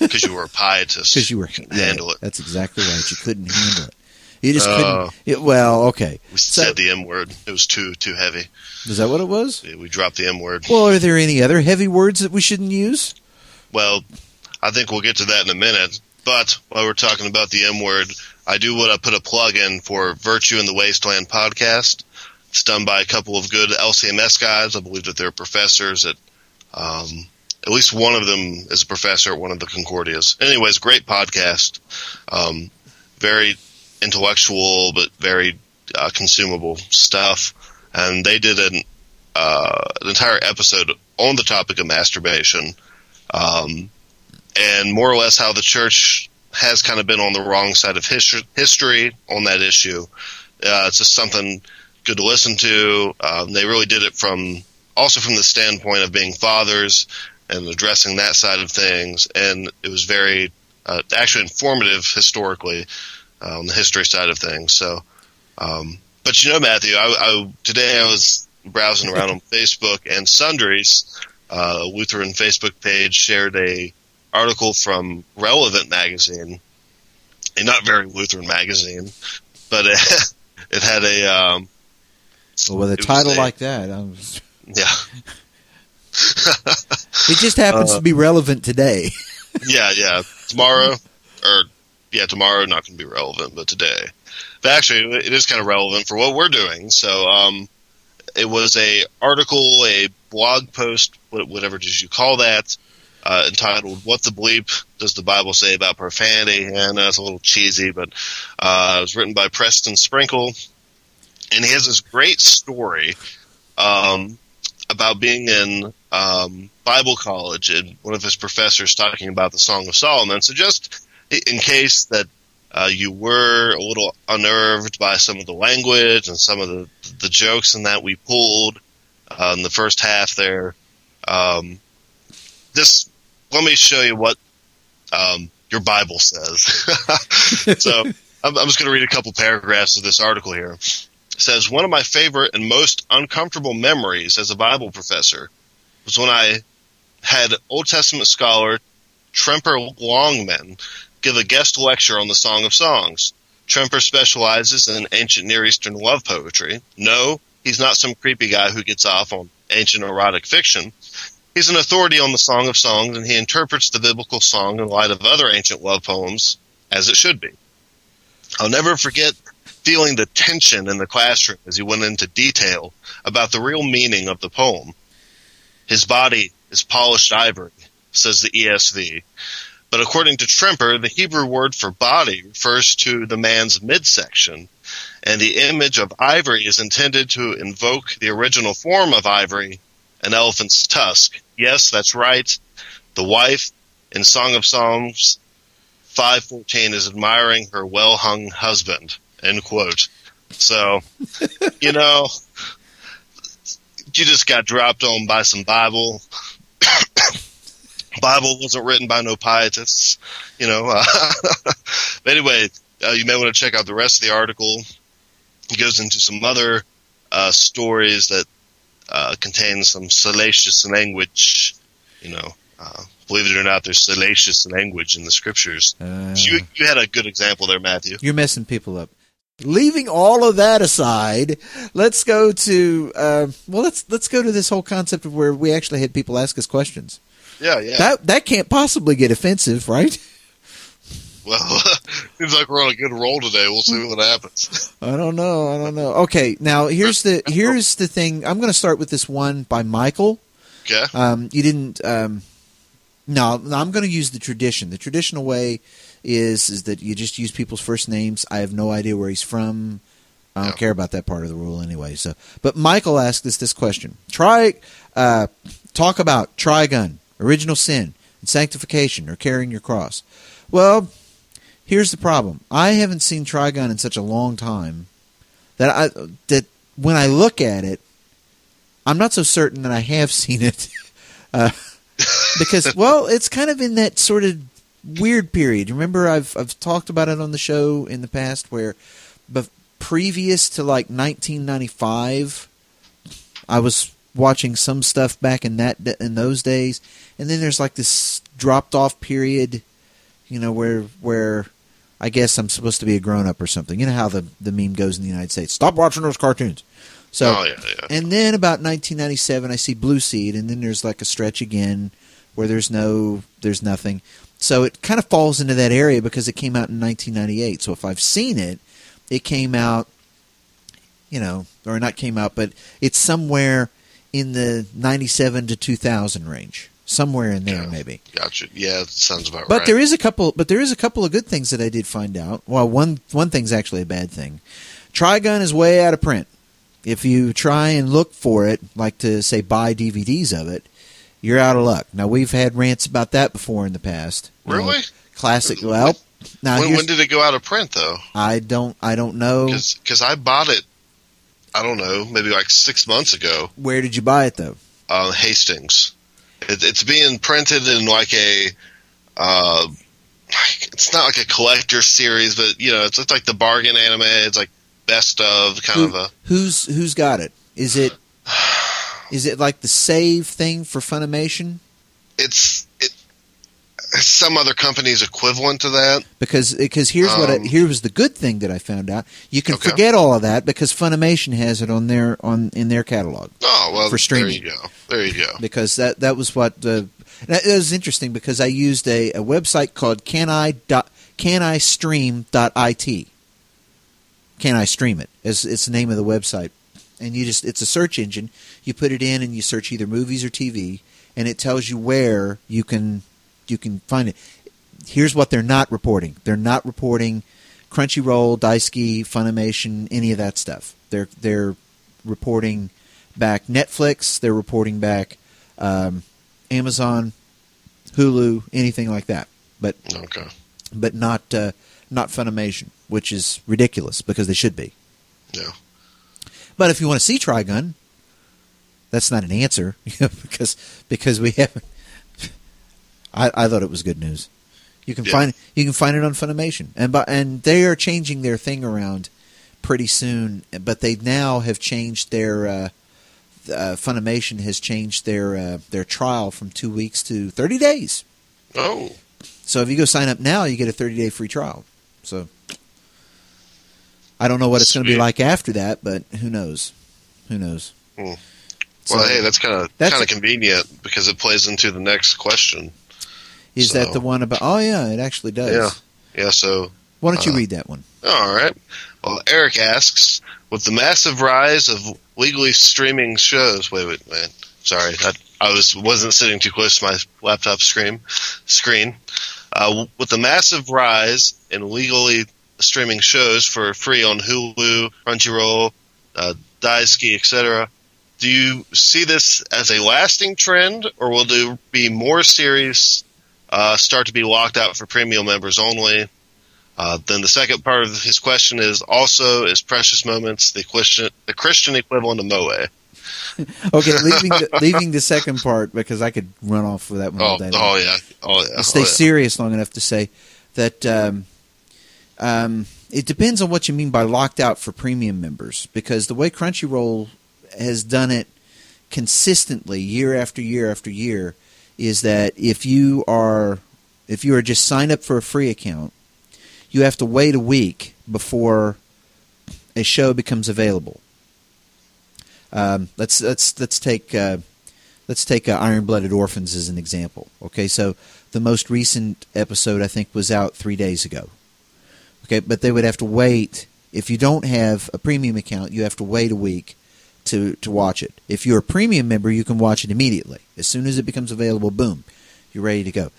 Speaker 1: because you were a pietist.
Speaker 3: because you were
Speaker 1: couldn't
Speaker 3: yeah,
Speaker 1: handle it.
Speaker 3: That's exactly right. You couldn't handle it. You just
Speaker 1: Oh.
Speaker 3: couldn't. Uh, it, well, okay.
Speaker 1: We
Speaker 3: So-
Speaker 1: said the M word. It was too too heavy.
Speaker 3: Is that what it was?
Speaker 1: We dropped the M word.
Speaker 3: Well, are there any other heavy words that we shouldn't use?
Speaker 1: Well, I think we'll get to that in a minute. But while we're talking about the M word, I do want to put a plug in for Virtue in the Wasteland podcast. It's done by a couple of good LCMS guys. I believe that they're professors at Um, at least one of them is a professor at one of the Concordias. Anyways, great podcast. Um, very intellectual, but very uh, consumable stuff. And they did an, uh, an entire episode on the topic of masturbation, um, and more or less how the church has kind of been on the wrong side of history, history on that issue. Uh, it's just something good to listen to. Um, they really did it from also from the standpoint of being fathers and addressing that side of things, and it was very uh, actually informative historically uh, on the history side of things. So, um, but you know, Matthew, I, I, today I was browsing around on Facebook and Sundries, uh, Lutheran Facebook page shared a article from Relevant magazine, a not very Lutheran magazine, but it, it had a um,
Speaker 3: well, with a title like that, I'm
Speaker 1: yeah.
Speaker 3: it just happens uh, to be relevant today.
Speaker 1: yeah, yeah. Tomorrow, or yeah, tomorrow not going to be relevant, but today. But actually, it is kind of relevant for what we're doing. So, um, it was a article, a blog post, whatever did you call that, uh, entitled "What the Bleep Does the Bible Say About Profanity?" And uh, it's a little cheesy, but uh, it was written by Preston Sprinkle, and he has this great story um, about being in um, Bible college and one of his professors talking about the Song of Solomon. So just in case that uh, you were a little unnerved by some of the language and some of the the jokes and that we pulled uh, in the first half there. Um, just let me show you what um, your Bible says. so I'm, I'm just going to read a couple paragraphs of this article here. Says one of my favorite and most uncomfortable memories as a Bible professor was when I had Old Testament scholar Tremper Longman give a guest lecture on the Song of Songs. Tremper specializes in ancient Near Eastern love poetry. No, he's not some creepy guy who gets off on ancient erotic fiction. He's an authority on the Song of Songs, and he interprets the biblical song in light of other ancient love poems, as it should be. I'll never forget feeling the tension in the classroom as he went into detail about the real meaning of the poem. His body is polished ivory, says the ESV. But according to Tremper, the Hebrew word for body refers to the man's midsection, and the image of ivory is intended to invoke the original form of ivory, an elephant's tusk. Yes, that's right. The wife in Song of Psalms 514 is admiring her well-hung husband. End quote. So, you know, you just got dropped on by some Bible. Bible wasn't written by no pietists, you know. Uh, but anyway, uh, you may want to check out the rest of the article. It goes into some other uh, stories that uh, contain some salacious language. You know, uh, believe it or not, there's salacious language in the scriptures.
Speaker 3: Uh,
Speaker 1: so you, you had a good example there, Matthew.
Speaker 3: You're messing people up. Leaving all of that aside, let's go to uh, well, let's let's go to this whole concept of where we actually had people ask us questions.
Speaker 1: Yeah, yeah.
Speaker 3: That that can't possibly get offensive, right?
Speaker 1: Well, seems like we're on a good roll today. We'll see what happens.
Speaker 3: I don't know. I don't know. Okay, now here's the here's the thing. I'm going to start with this one by Michael.
Speaker 1: Okay.
Speaker 3: Um, you didn't. Um, no, no, I'm going to use the tradition. The traditional way is is that you just use people's first names. I have no idea where he's from. I don't care about that part of the rule anyway. So, but Michael asked us this question: Try uh, talk about trigun original sin, and sanctification, or carrying your cross. Well, here's the problem. I haven't seen Trigun in such a long time that I that when I look at it, I'm not so certain that I have seen it. Uh, because well, it's kind of in that sort of weird period. Remember, I've I've talked about it on the show in the past, where, but previous to like 1995, I was watching some stuff back in that in those days, and then there's like this dropped off period, you know, where where I guess I'm supposed to be a grown up or something. You know how the the meme goes in the United States: stop watching those cartoons. So,
Speaker 1: oh, yeah, yeah.
Speaker 3: and then about 1997, I see Blue Seed, and then there's like a stretch again where there's no, there's nothing. So it kind of falls into that area because it came out in 1998. So if I've seen it, it came out, you know, or not came out, but it's somewhere in the 97 to 2000 range, somewhere in there
Speaker 1: Yeah.
Speaker 3: maybe.
Speaker 1: Gotcha. Yeah, sounds about
Speaker 3: But
Speaker 1: right.
Speaker 3: But there is a couple. But there is a couple of good things that I did find out. Well, one one thing's actually a bad thing. Trigun is way out of print. If you try and look for it, like to say buy DVDs of it, you're out of luck. Now we've had rants about that before in the past. You know,
Speaker 1: Really?
Speaker 3: classic. Well, now
Speaker 1: when, when did it go out of print though?
Speaker 3: I don't I don't know
Speaker 1: Because I bought it. I don't know, maybe like six months ago.
Speaker 3: where did you buy it though.
Speaker 1: uh, Hastings. It, it's being printed in like a, uh, it's not like a collector series, but you know, it's, it's like the bargain anime. It's like best of kind
Speaker 3: Who-
Speaker 1: of a.
Speaker 3: who's who's got it? Is it is it like the save thing for Funimation?
Speaker 1: It's it. Some other company's equivalent to that.
Speaker 3: Because because here's what I,
Speaker 1: Um,
Speaker 3: here was the good thing that I found out. You can
Speaker 1: Okay.
Speaker 3: forget all of that because Funimation has it on their on in their catalog.
Speaker 1: Oh well,
Speaker 3: For streaming.
Speaker 1: There you go. There you go.
Speaker 3: Because that that was what the that it was interesting because I used a, a website called can I dot can I stream dot it. Can I stream it? It's, it's the name of the website, and you just it's a search engine. You put it in and you search either movies or TV, and it tells you where you can you can find it. Here's what they're not reporting. They're not reporting Crunchyroll, Daisuki, Funimation, any of that stuff. They're they're reporting back Netflix. They're reporting back um, Amazon, Hulu, anything like that. But
Speaker 1: Okay.
Speaker 3: but not uh, not Funimation, which is ridiculous because they should be.
Speaker 1: Yeah.
Speaker 3: But if you want to see Trigun, that's not an answer because because we haven't. I, I thought it was good news. You can
Speaker 1: Yeah.
Speaker 3: find you can find it on Funimation, and but and they are changing their thing around pretty soon. But they now have changed their uh, uh, Funimation has changed their uh, their trial from two weeks to thirty days.
Speaker 1: Oh.
Speaker 3: So if you go sign up now, you get a 30 day free trial. So I don't know what it's going to be like after that, but who knows? Who knows?
Speaker 1: Hmm.
Speaker 3: So
Speaker 1: Well, hey, that's kind of kind of convenient because it plays into the next question.
Speaker 3: is that the one about? Oh yeah, it actually does.
Speaker 1: Yeah. Yeah. So
Speaker 3: Why don't you
Speaker 1: Uh,
Speaker 3: read that one?
Speaker 1: All right. Well, Eric asks, with the massive rise of legally streaming shows. Wait, wait, wait. Sorry, I, I was wasn't sitting too close to my laptop screen. Screen. Uh, with the massive rise in legally streaming shows for free on Hulu, Crunchyroll, uh, Daisuki, etc. Do you see this as a lasting trend, or will there be more series uh, start to be locked out for premium members only? Uh, then the second part of his question is also is Precious Moments the Christian the Christian equivalent of Moe?
Speaker 3: Okay, leaving the, leaving the second part because I could run off with that one all
Speaker 1: Oh,
Speaker 3: day.
Speaker 1: oh yeah, oh yeah.
Speaker 3: I'll stay
Speaker 1: oh, yeah.
Speaker 3: serious long enough to say that um, um, it depends on what you mean by locked out for premium members because the way Crunchyroll has done it consistently year after year after year is that if you are if you are just signed up for a free account, you have to wait a week before a show becomes available. Um, let's let's let's take uh, let's take uh, Iron Blooded Orphans as an example. Okay, so the most recent episode I think was out three days ago. Okay, but they would have to wait if you don't have a premium account. You have to wait a week to to watch it. If you're a premium member, you can watch it immediately as soon as it becomes available. Boom, you're ready to go.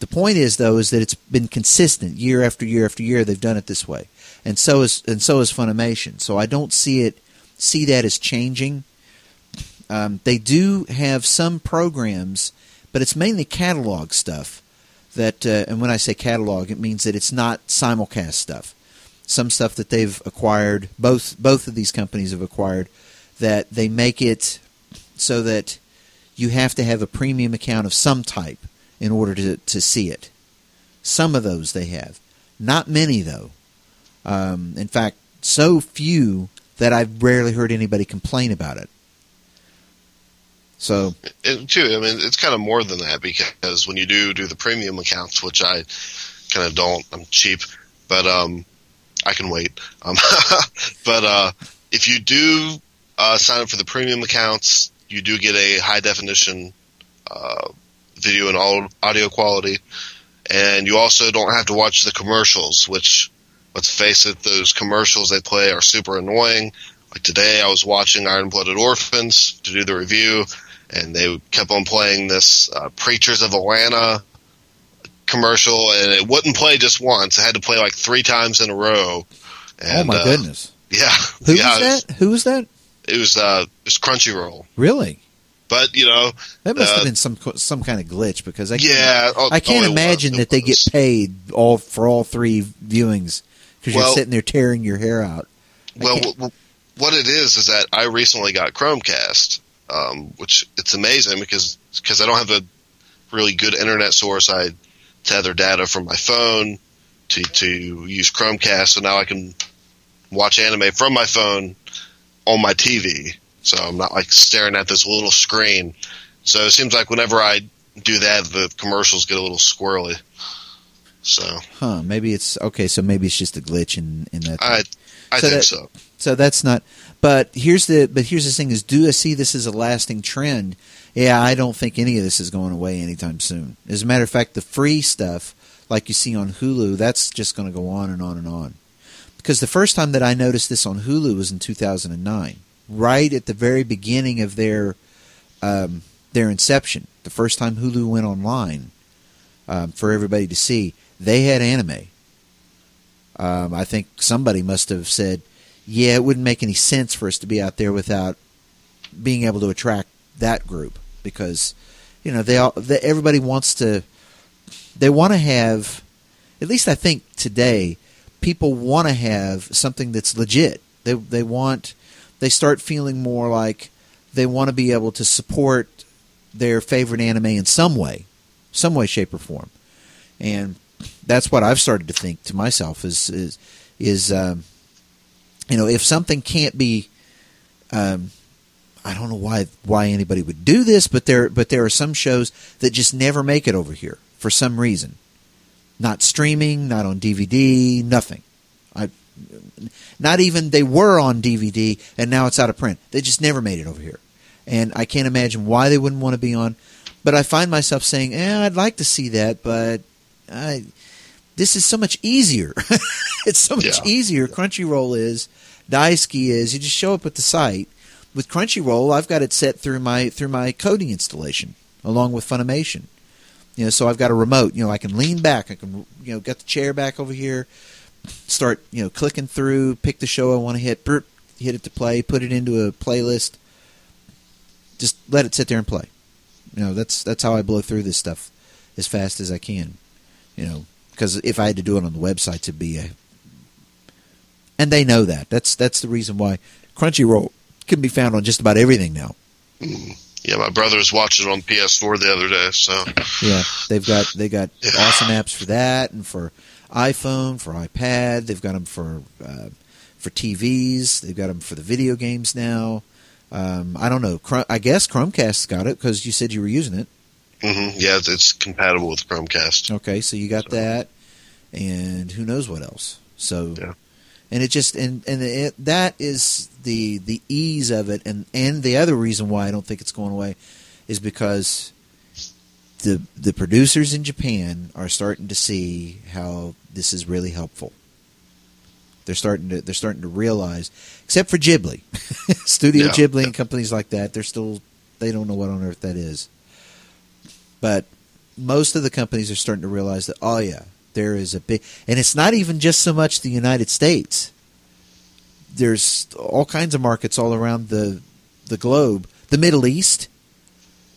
Speaker 3: The point is though is that it's been consistent year after year after year. They've done it this way, and so is and so is Funimation. So I don't see it see that as changing. Um, they do have some programs, but it's mainly catalog stuff. That uh, and when I say catalog, it means that it's not simulcast stuff. Some stuff that they've acquired, both both of these companies have acquired, that they make it so that you have to have a premium account of some type in order to to see it. Some of those they have, not many though. Um, in fact, so few that I've rarely heard anybody complain about it. So
Speaker 1: And too, I mean, it's kind of more than that because when you do do the premium accounts, which I kind of don't, I'm cheap, but um, I can wait. Um, but uh, if you do uh, sign up for the premium accounts, you do get a high definition uh, video and all audio quality, and you also don't have to watch the commercials, which let's face it, those commercials they play are super annoying. like today, I was watching Iron Blooded Orphans to do the review, and they kept on playing this uh, Preachers of Atlanta commercial, and it wouldn't play just once. It had to play like three times in a row. And,
Speaker 3: oh my
Speaker 1: uh,
Speaker 3: goodness!
Speaker 1: Yeah,
Speaker 3: Who
Speaker 1: yeah,
Speaker 3: was that? Who was that?
Speaker 1: It was uh, it was Crunchyroll,
Speaker 3: Really?
Speaker 1: but you know,
Speaker 3: That must
Speaker 1: Uh,
Speaker 3: have been some some kind of glitch because I can't,
Speaker 1: yeah, oh,
Speaker 3: I can't
Speaker 1: oh, it was,
Speaker 3: imagine that they get paid all for all three viewings because you're sitting there tearing your hair out. I
Speaker 1: Well,
Speaker 3: can't-
Speaker 1: what it is is that I recently got Chromecast, um, which it's amazing because because I don't have a really good internet source. I tether data from my phone to to use Chromecast, so now I can watch anime from my phone on my TV. So I'm not like staring at this little screen. So it seems like whenever I do that, the commercials get a little squirrely. So
Speaker 3: Huh? Maybe it's okay. So maybe it's just a glitch in in that.
Speaker 1: I I
Speaker 3: So
Speaker 1: think
Speaker 3: that-
Speaker 1: so.
Speaker 3: So that's not. But here's the. But here's the thing: is do I see this as a lasting trend? Yeah, I don't think any of this is going away anytime soon. As a matter of fact, the free stuff, like you see on Hulu, that's just going to go on and on and on. Because the first time that I noticed this on Hulu was in 2009, right at the very beginning of their um, their inception. The first time Hulu went online um, for everybody to see, they had anime. Um, I think somebody must have said, "Yeah, it wouldn't make any sense for us to be out there without being able to attract that group because you know they all they, everybody wants to they want to have at least I think today people want to have something that's legit. They they want they start feeling more like they want to be able to support their favorite anime in some way, some way, shape, or form, and that's what I've started to think to myself is is is um, you know if something can't be um, I don't know why why anybody would do this, but there but there are some shows that just never make it over here for some reason. Not streaming, not on DVD, nothing. I not even they were on DVD and now it's out of print. They just never made it over here. And I can't imagine why they wouldn't want to be on. But I find myself saying, "Eh, I'd like to see that, but I this is so much easier. it's so much
Speaker 1: Yeah.
Speaker 3: easier. Crunchyroll is, Daisuki is. You just show up at the site. With Crunchyroll, I've got it set through my through my Kodi installation along with Funimation. You know, so I've got a remote. You know, I can lean back. I can you know get the chair back over here, start you know clicking through, pick the show I want to hit, burp, hit it to play, put it into a playlist. Just let it sit there and play. You know, that's that's how I blow through this stuff as fast as I can. You know, because if I had to do it on the website, it'd be a. And they know that. That's that's the reason why Crunchyroll can be found on just about everything now.
Speaker 1: Yeah, my brother was watching it on PS4 the other day, so
Speaker 3: Yeah, they've got they got
Speaker 1: Yeah.
Speaker 3: awesome apps for that and for iPhone, for iPad. They've got them for uh, for TVs. They've got them for the video games now. Um, I don't know. I guess Chromecast's got it because you said you were using it.
Speaker 1: Hmm yeah, it's, it's compatible with Chromecast.
Speaker 3: Okay, so you got that, and who knows what else. So,
Speaker 1: Yeah.
Speaker 3: and it just and and it, that is the the ease of it, and and the other reason why I don't think it's going away is because the the producers in Japan are starting to see how this is really helpful. They're starting to they're starting to realize, except for Ghibli, Studio
Speaker 1: Yeah.
Speaker 3: Ghibli and companies like that, they're still they don't know what on earth that is. But most of the companies are starting to realize that oh yeah, there is a big, and it's not even just so much the United States. There's all kinds of markets all around the the globe. The Middle East.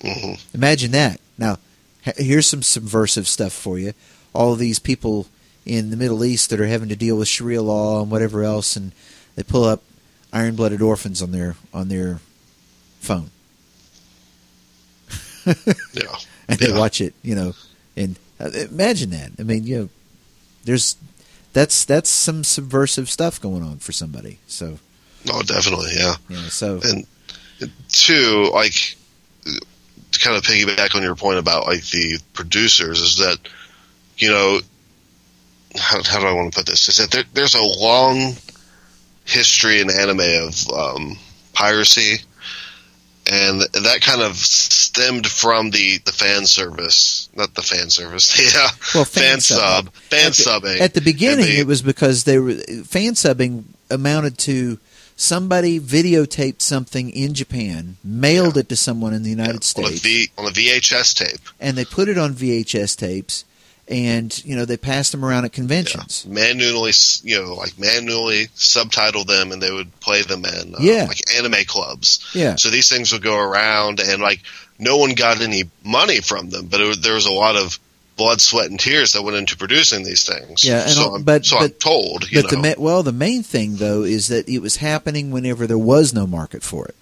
Speaker 1: hmm
Speaker 3: Imagine that. Now, here's some subversive stuff for you. All of these people in the Middle East that are having to deal with Sharia law and whatever else, and they pull up Iron Blooded Orphans on their on their phone
Speaker 1: Yeah.
Speaker 3: And they
Speaker 1: Yeah.
Speaker 3: watch it. You know, and uh, imagine that. I mean, you know, there's that's that's some subversive stuff going on for somebody. So,
Speaker 1: Oh, definitely, yeah.
Speaker 3: know, so
Speaker 1: And two, like to kind of piggyback on your point about like the producers, is that you know how, how do I want to put this? Is that there, there's a long history in anime of um, piracy, and that kind of stemmed from the the fan service, not the fan service, yeah,
Speaker 3: Well,
Speaker 1: fan,
Speaker 3: fan
Speaker 1: sub,
Speaker 3: subbing.
Speaker 1: fan
Speaker 3: at the,
Speaker 1: subbing
Speaker 3: at the beginning,
Speaker 1: they-
Speaker 3: it was because they were fan subbing amounted to somebody videotaped something in Japan, mailed it to someone in the United
Speaker 1: on a
Speaker 3: States,
Speaker 1: V on a VHS tape.
Speaker 3: and they put it on VHS tapes, and you know they passed them around at conventions.
Speaker 1: manually, you know, like manually subtitle them, and they would play them in uh,
Speaker 3: Yeah.
Speaker 1: like anime clubs.
Speaker 3: Yeah.
Speaker 1: So these things would go around, and like no one got any money from them, but it, there was a lot of blood, sweat, and tears that went into producing these things.
Speaker 3: Yeah, and
Speaker 1: so I'm,
Speaker 3: but-
Speaker 1: so I'm told, you
Speaker 3: But the
Speaker 1: know,
Speaker 3: ma- well, the main thing though is that it was happening whenever there was no market for it.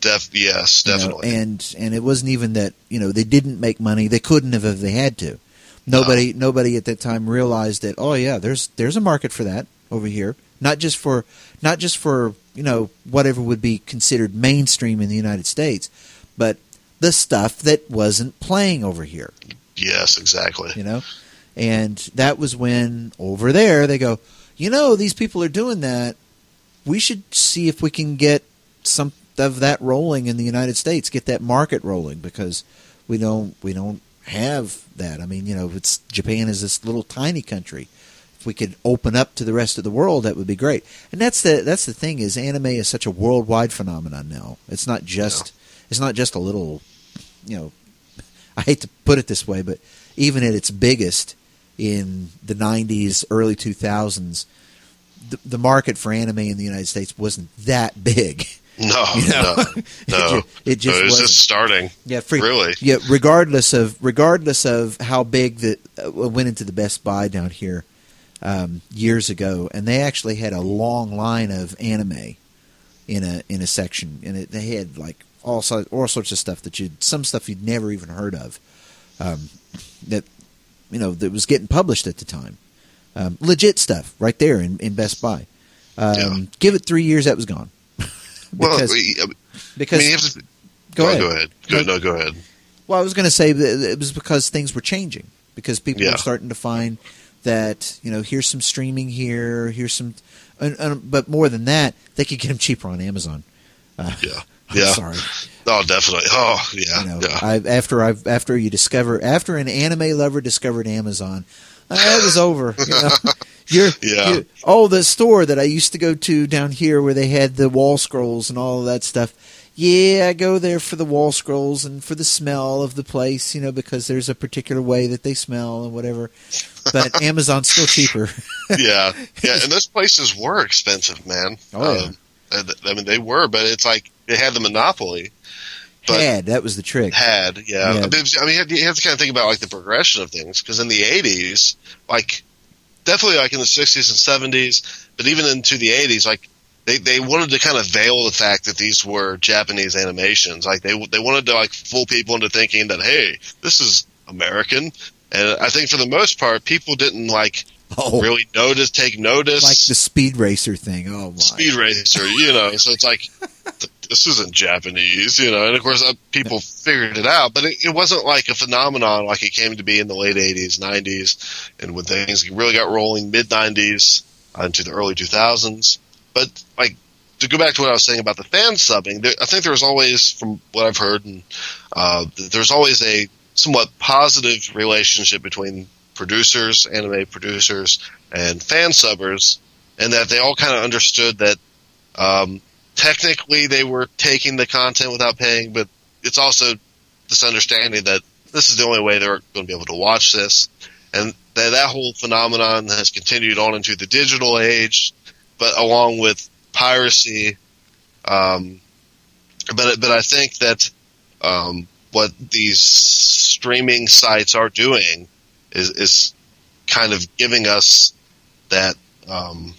Speaker 1: def- yes,
Speaker 3: you know,
Speaker 1: definitely.
Speaker 3: and and it wasn't even that you know they didn't make money. They couldn't have if they had to. Nobody nobody at that time realized that. Oh yeah, there's there's a market for that over here. Not just for not just for you know whatever would be considered mainstream in the United States, but the stuff that wasn't playing over here.
Speaker 1: yes, exactly.
Speaker 3: You know, and that was when over there they go. You know, these people are doing that. We should see if we can get some of that rolling in the United States, get that market rolling because we don't we don't have that. I mean, you know, it's Japan is this little tiny country. If we could open up to the rest of the world, that would be great. And that's the that's the thing is anime is such a worldwide phenomenon now. It's not just it's not just a little, you know, I hate to put it this way, but even at its biggest in the 90s, early 2000s, the, the market for anime in the United States wasn't that big.
Speaker 1: No,
Speaker 3: You know?
Speaker 1: no,
Speaker 3: It
Speaker 1: no.
Speaker 3: it just
Speaker 1: No, it was just starting.
Speaker 3: Yeah, free,
Speaker 1: Really?
Speaker 3: Yeah, regardless of regardless of how big the uh, went into the Best Buy down here um, years ago, and they actually had a long line of anime in a in a section, and it, they had like all sorts all sorts of stuff that you some stuff you'd never even heard of um, that you know that was getting published at the time. Um, legit stuff right there in, in Best Buy. Um,
Speaker 1: Yeah.
Speaker 3: Give it three years, that was gone.
Speaker 1: Well,
Speaker 3: because
Speaker 1: I
Speaker 3: because
Speaker 1: mean, you to,
Speaker 3: go
Speaker 1: oh,
Speaker 3: ahead.
Speaker 1: Go ahead. Go, no, go ahead.
Speaker 3: Well, I was going to say that it was because things were changing because people
Speaker 1: Yeah.
Speaker 3: were starting to find that you know here's some streaming here, here's some, and, and, but more than that, they could get them cheaper on Amazon. Uh,
Speaker 1: Yeah.
Speaker 3: I'm
Speaker 1: Yeah.
Speaker 3: sorry.
Speaker 1: Oh, definitely. Oh, yeah.
Speaker 3: You know,
Speaker 1: yeah.
Speaker 3: I, after I after you discover after an anime lover discovered Amazon, uh, it was over. You know, you're,
Speaker 1: Yeah.
Speaker 3: you're- oh, the store that I used to go to down here where they had the wall scrolls and all of that stuff. Yeah, I go there for the wall scrolls and for the smell of the place, you know, because there's a particular way that they smell and whatever. But Amazon's still cheaper.
Speaker 1: yeah, yeah, and those places were expensive, man.
Speaker 3: Oh, yeah.
Speaker 1: Um, I mean, they were, but it's like they had the monopoly. But
Speaker 3: Had that was the trick.
Speaker 1: had, yeah.
Speaker 3: Yeah.
Speaker 1: I mean, I mean, you have, you have to kind of think about like the progression of things because in the '80s, like definitely like in the '60s and '70s, but even into the '80s, like they they wanted to kind of veil the fact that these were Japanese animations. Like they they wanted to like fool people into thinking that hey, this is American. And I think for the most part, people didn't like
Speaker 3: Oh,
Speaker 1: really notice, take notice.
Speaker 3: like the speed racer thing. Oh my!
Speaker 1: speed racer, you know. So it's like this isn't Japanese, you know. And of course, uh, people figured it out, but it, it wasn't like a phenomenon like it came to be in the late '80s, '90s, and when things really got rolling, mid '90s uh, into the early 2000s. But like to go back to what I was saying about the fan subbing, there, I think there's always, from what I've heard, and uh, th- there's always a somewhat positive relationship between producers, anime producers, and fan subbers, and that they all kind of understood that um, technically they were taking the content without paying, but it's also this understanding that this is the only way they're going to be able to watch this, and that that whole phenomenon has continued on into the digital age, but along with piracy. Um, but but I think that um, what these streaming sites are doing is is kind of giving us that um,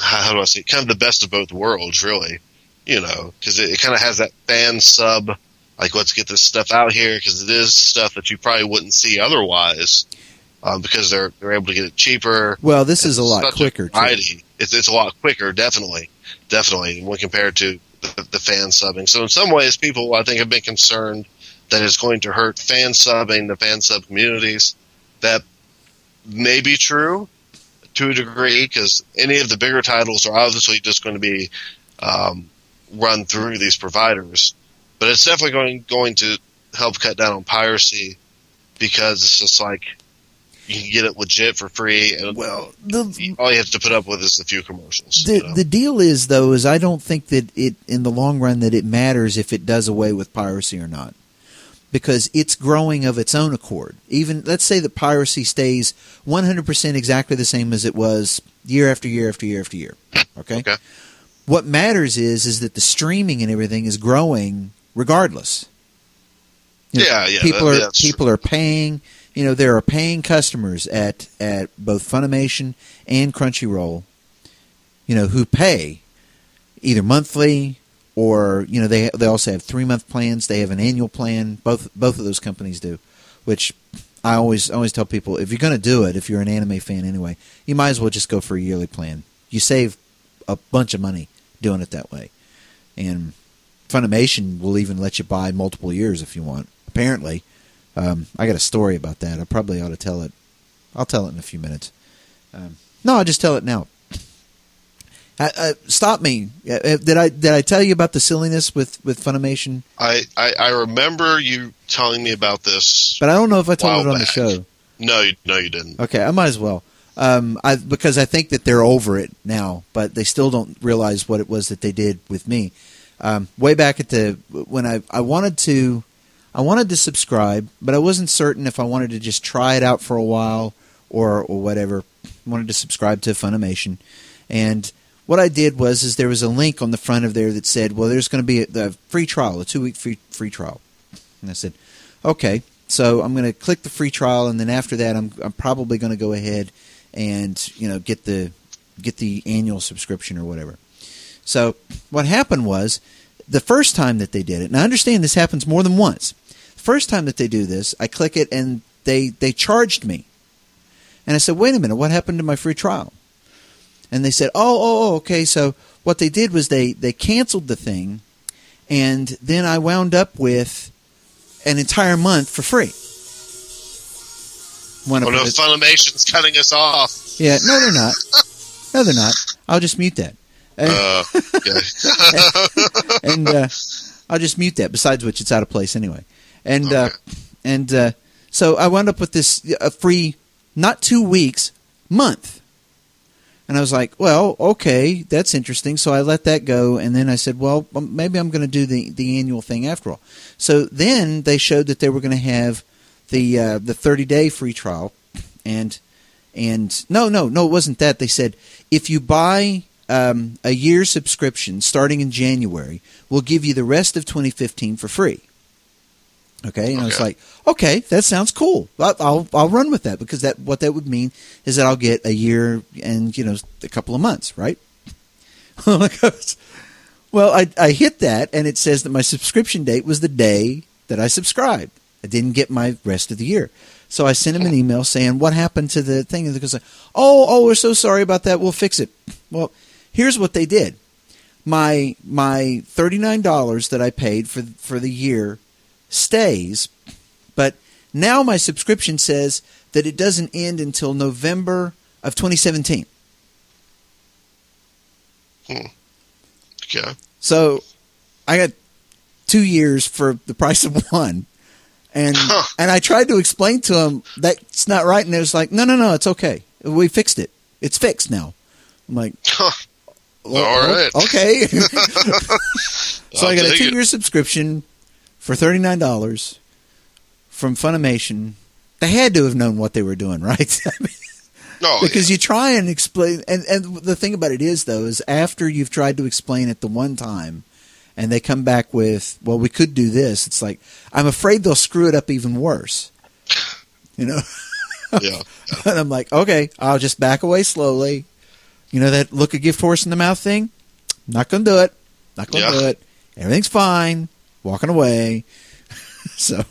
Speaker 1: how, do I say it? kind of the best of both worlds, really. You know, because it, it kind of has that fan sub, like let's get this stuff out here because it is stuff that you probably wouldn't see otherwise, um, because they're they're able to get it cheaper.
Speaker 3: Well, this is a lot quicker. too.
Speaker 1: variety. It's it's a lot quicker, definitely, definitely when compared to the, the fan subbing. So in some ways, people I think have been concerned that it's going to hurt fan subbing, the fan sub communities. That may be true to a degree because any of the bigger titles are obviously just going to be um, run through these providers. But it's definitely going going to help cut down on piracy because it's just like you can get it legit for free, and
Speaker 3: Well, the
Speaker 1: all you have to put up with is a few commercials.
Speaker 3: the,
Speaker 1: you know?
Speaker 3: the deal is though is I don't think that it in the long run that it matters if it does away with piracy or not. Because it's growing of its own accord. Even let's say that piracy stays 100% exactly the same as it was year after year after year after year. Okay?
Speaker 1: Okay.
Speaker 3: What matters is is that the streaming and everything is growing regardless. You know,
Speaker 1: Yeah, yeah,
Speaker 3: People
Speaker 1: that-
Speaker 3: are people are paying. You know, there are paying customers at at both Funimation and Crunchyroll. You know, who pay either monthly or you know they they also have three month plans. They have an annual plan. Both both of those companies do, which I always always tell people if you're going to do it, if you're an anime fan anyway, you might as well just go for a yearly plan. You save a bunch of money doing it that way, and Funimation will even let you buy multiple years if you want. Apparently, um, I got a story about that. I probably ought to tell it. I'll tell it in a few minutes. Um, no, I'll just tell it now. Uh, uh, stop me! Uh, uh, Did I did I tell you about the silliness with with Funimation?
Speaker 1: I, I I remember you telling me about this.
Speaker 3: But I don't know if I told it on the show.
Speaker 1: No, you, no, you didn't.
Speaker 3: Okay, I might as well. Um, I because I think that they're over it now, but they still don't realize what it was that they did with me. Um, way back at the when I I wanted to I wanted to subscribe, but I wasn't certain if I wanted to just try it out for a while or or whatever. I wanted to subscribe to Funimation, and what I did was is there was a link on the front of there that said, "Well, there's going to be a, the free trial, a two week free free trial," and I said, "Okay." So I'm going to click the free trial, and then after that, I'm I'm probably going to go ahead and you know get the get the annual subscription or whatever. So what happened was the first time that they did it. and I understand this happens more than once. The first time that they do this, I click it and they they charged me, and I said, "Wait a minute, what happened to my free trial?" And they said, "Oh, oh, oh okay." So what they did was they they canceled the thing, and then I wound up with an entire month for free. One
Speaker 1: Oh
Speaker 3: of
Speaker 1: no, Funimation's cutting us off.
Speaker 3: yeah, no, they're not. No, they're not. I'll just mute that. And,
Speaker 1: Uh,
Speaker 3: and uh, I'll just mute that. Besides which, it's out of place anyway. And uh, and uh, so I wound up with this a free, not two weeks, month. And I was like, well, okay, that's interesting. So I let that go, and then I said, well, um, maybe I'm going to do the the annual thing after all. So then they showed that they were going to have the uh, the 30 day free trial, and and no, no, no, it wasn't that. They said if you buy um, a year subscription starting in January, we'll give you the rest of 2015 for free. Okay, and I was like, okay, that sounds cool. I'll, I'll I'll run with that because that what that would mean is that I'll get a year and you know a couple of months, right? Oh well, I I hit that and it says that my subscription date was the day that I subscribed. I didn't get my rest of the year. So I sent him an email saying, "What happened to the thing?" And because, "Oh, oh, we're so sorry about that. We'll fix it." Well, here's what they did. My my thirty nine dollars that I paid for for the year stays, but now my subscription says that it doesn't end until November of 2017. Hmm.
Speaker 1: okay.
Speaker 3: So I got two years for the price of one. And
Speaker 1: Huh.
Speaker 3: and I tried to explain to him that's not right, and it was like, no, no, no, it's okay. We fixed it. It's fixed now. I'm like,
Speaker 1: Huh.
Speaker 3: well,
Speaker 1: All right.
Speaker 3: okay. so I
Speaker 1: I'll
Speaker 3: got a two year subscription for thirty nine dollars from Funimation. They had to have known what they were doing, right? I mean,
Speaker 1: No,
Speaker 3: because you try and explain and, and the thing about it is though is after you've tried to explain it the one time and they come back with well we could do this it's like i'm afraid they'll screw it up even worse you know
Speaker 1: yeah.
Speaker 3: and i'm like okay i'll just back away slowly you know that look a gift horse in the mouth thing not gonna do it not gonna
Speaker 1: Yeah.
Speaker 3: do it everything's fine walking away so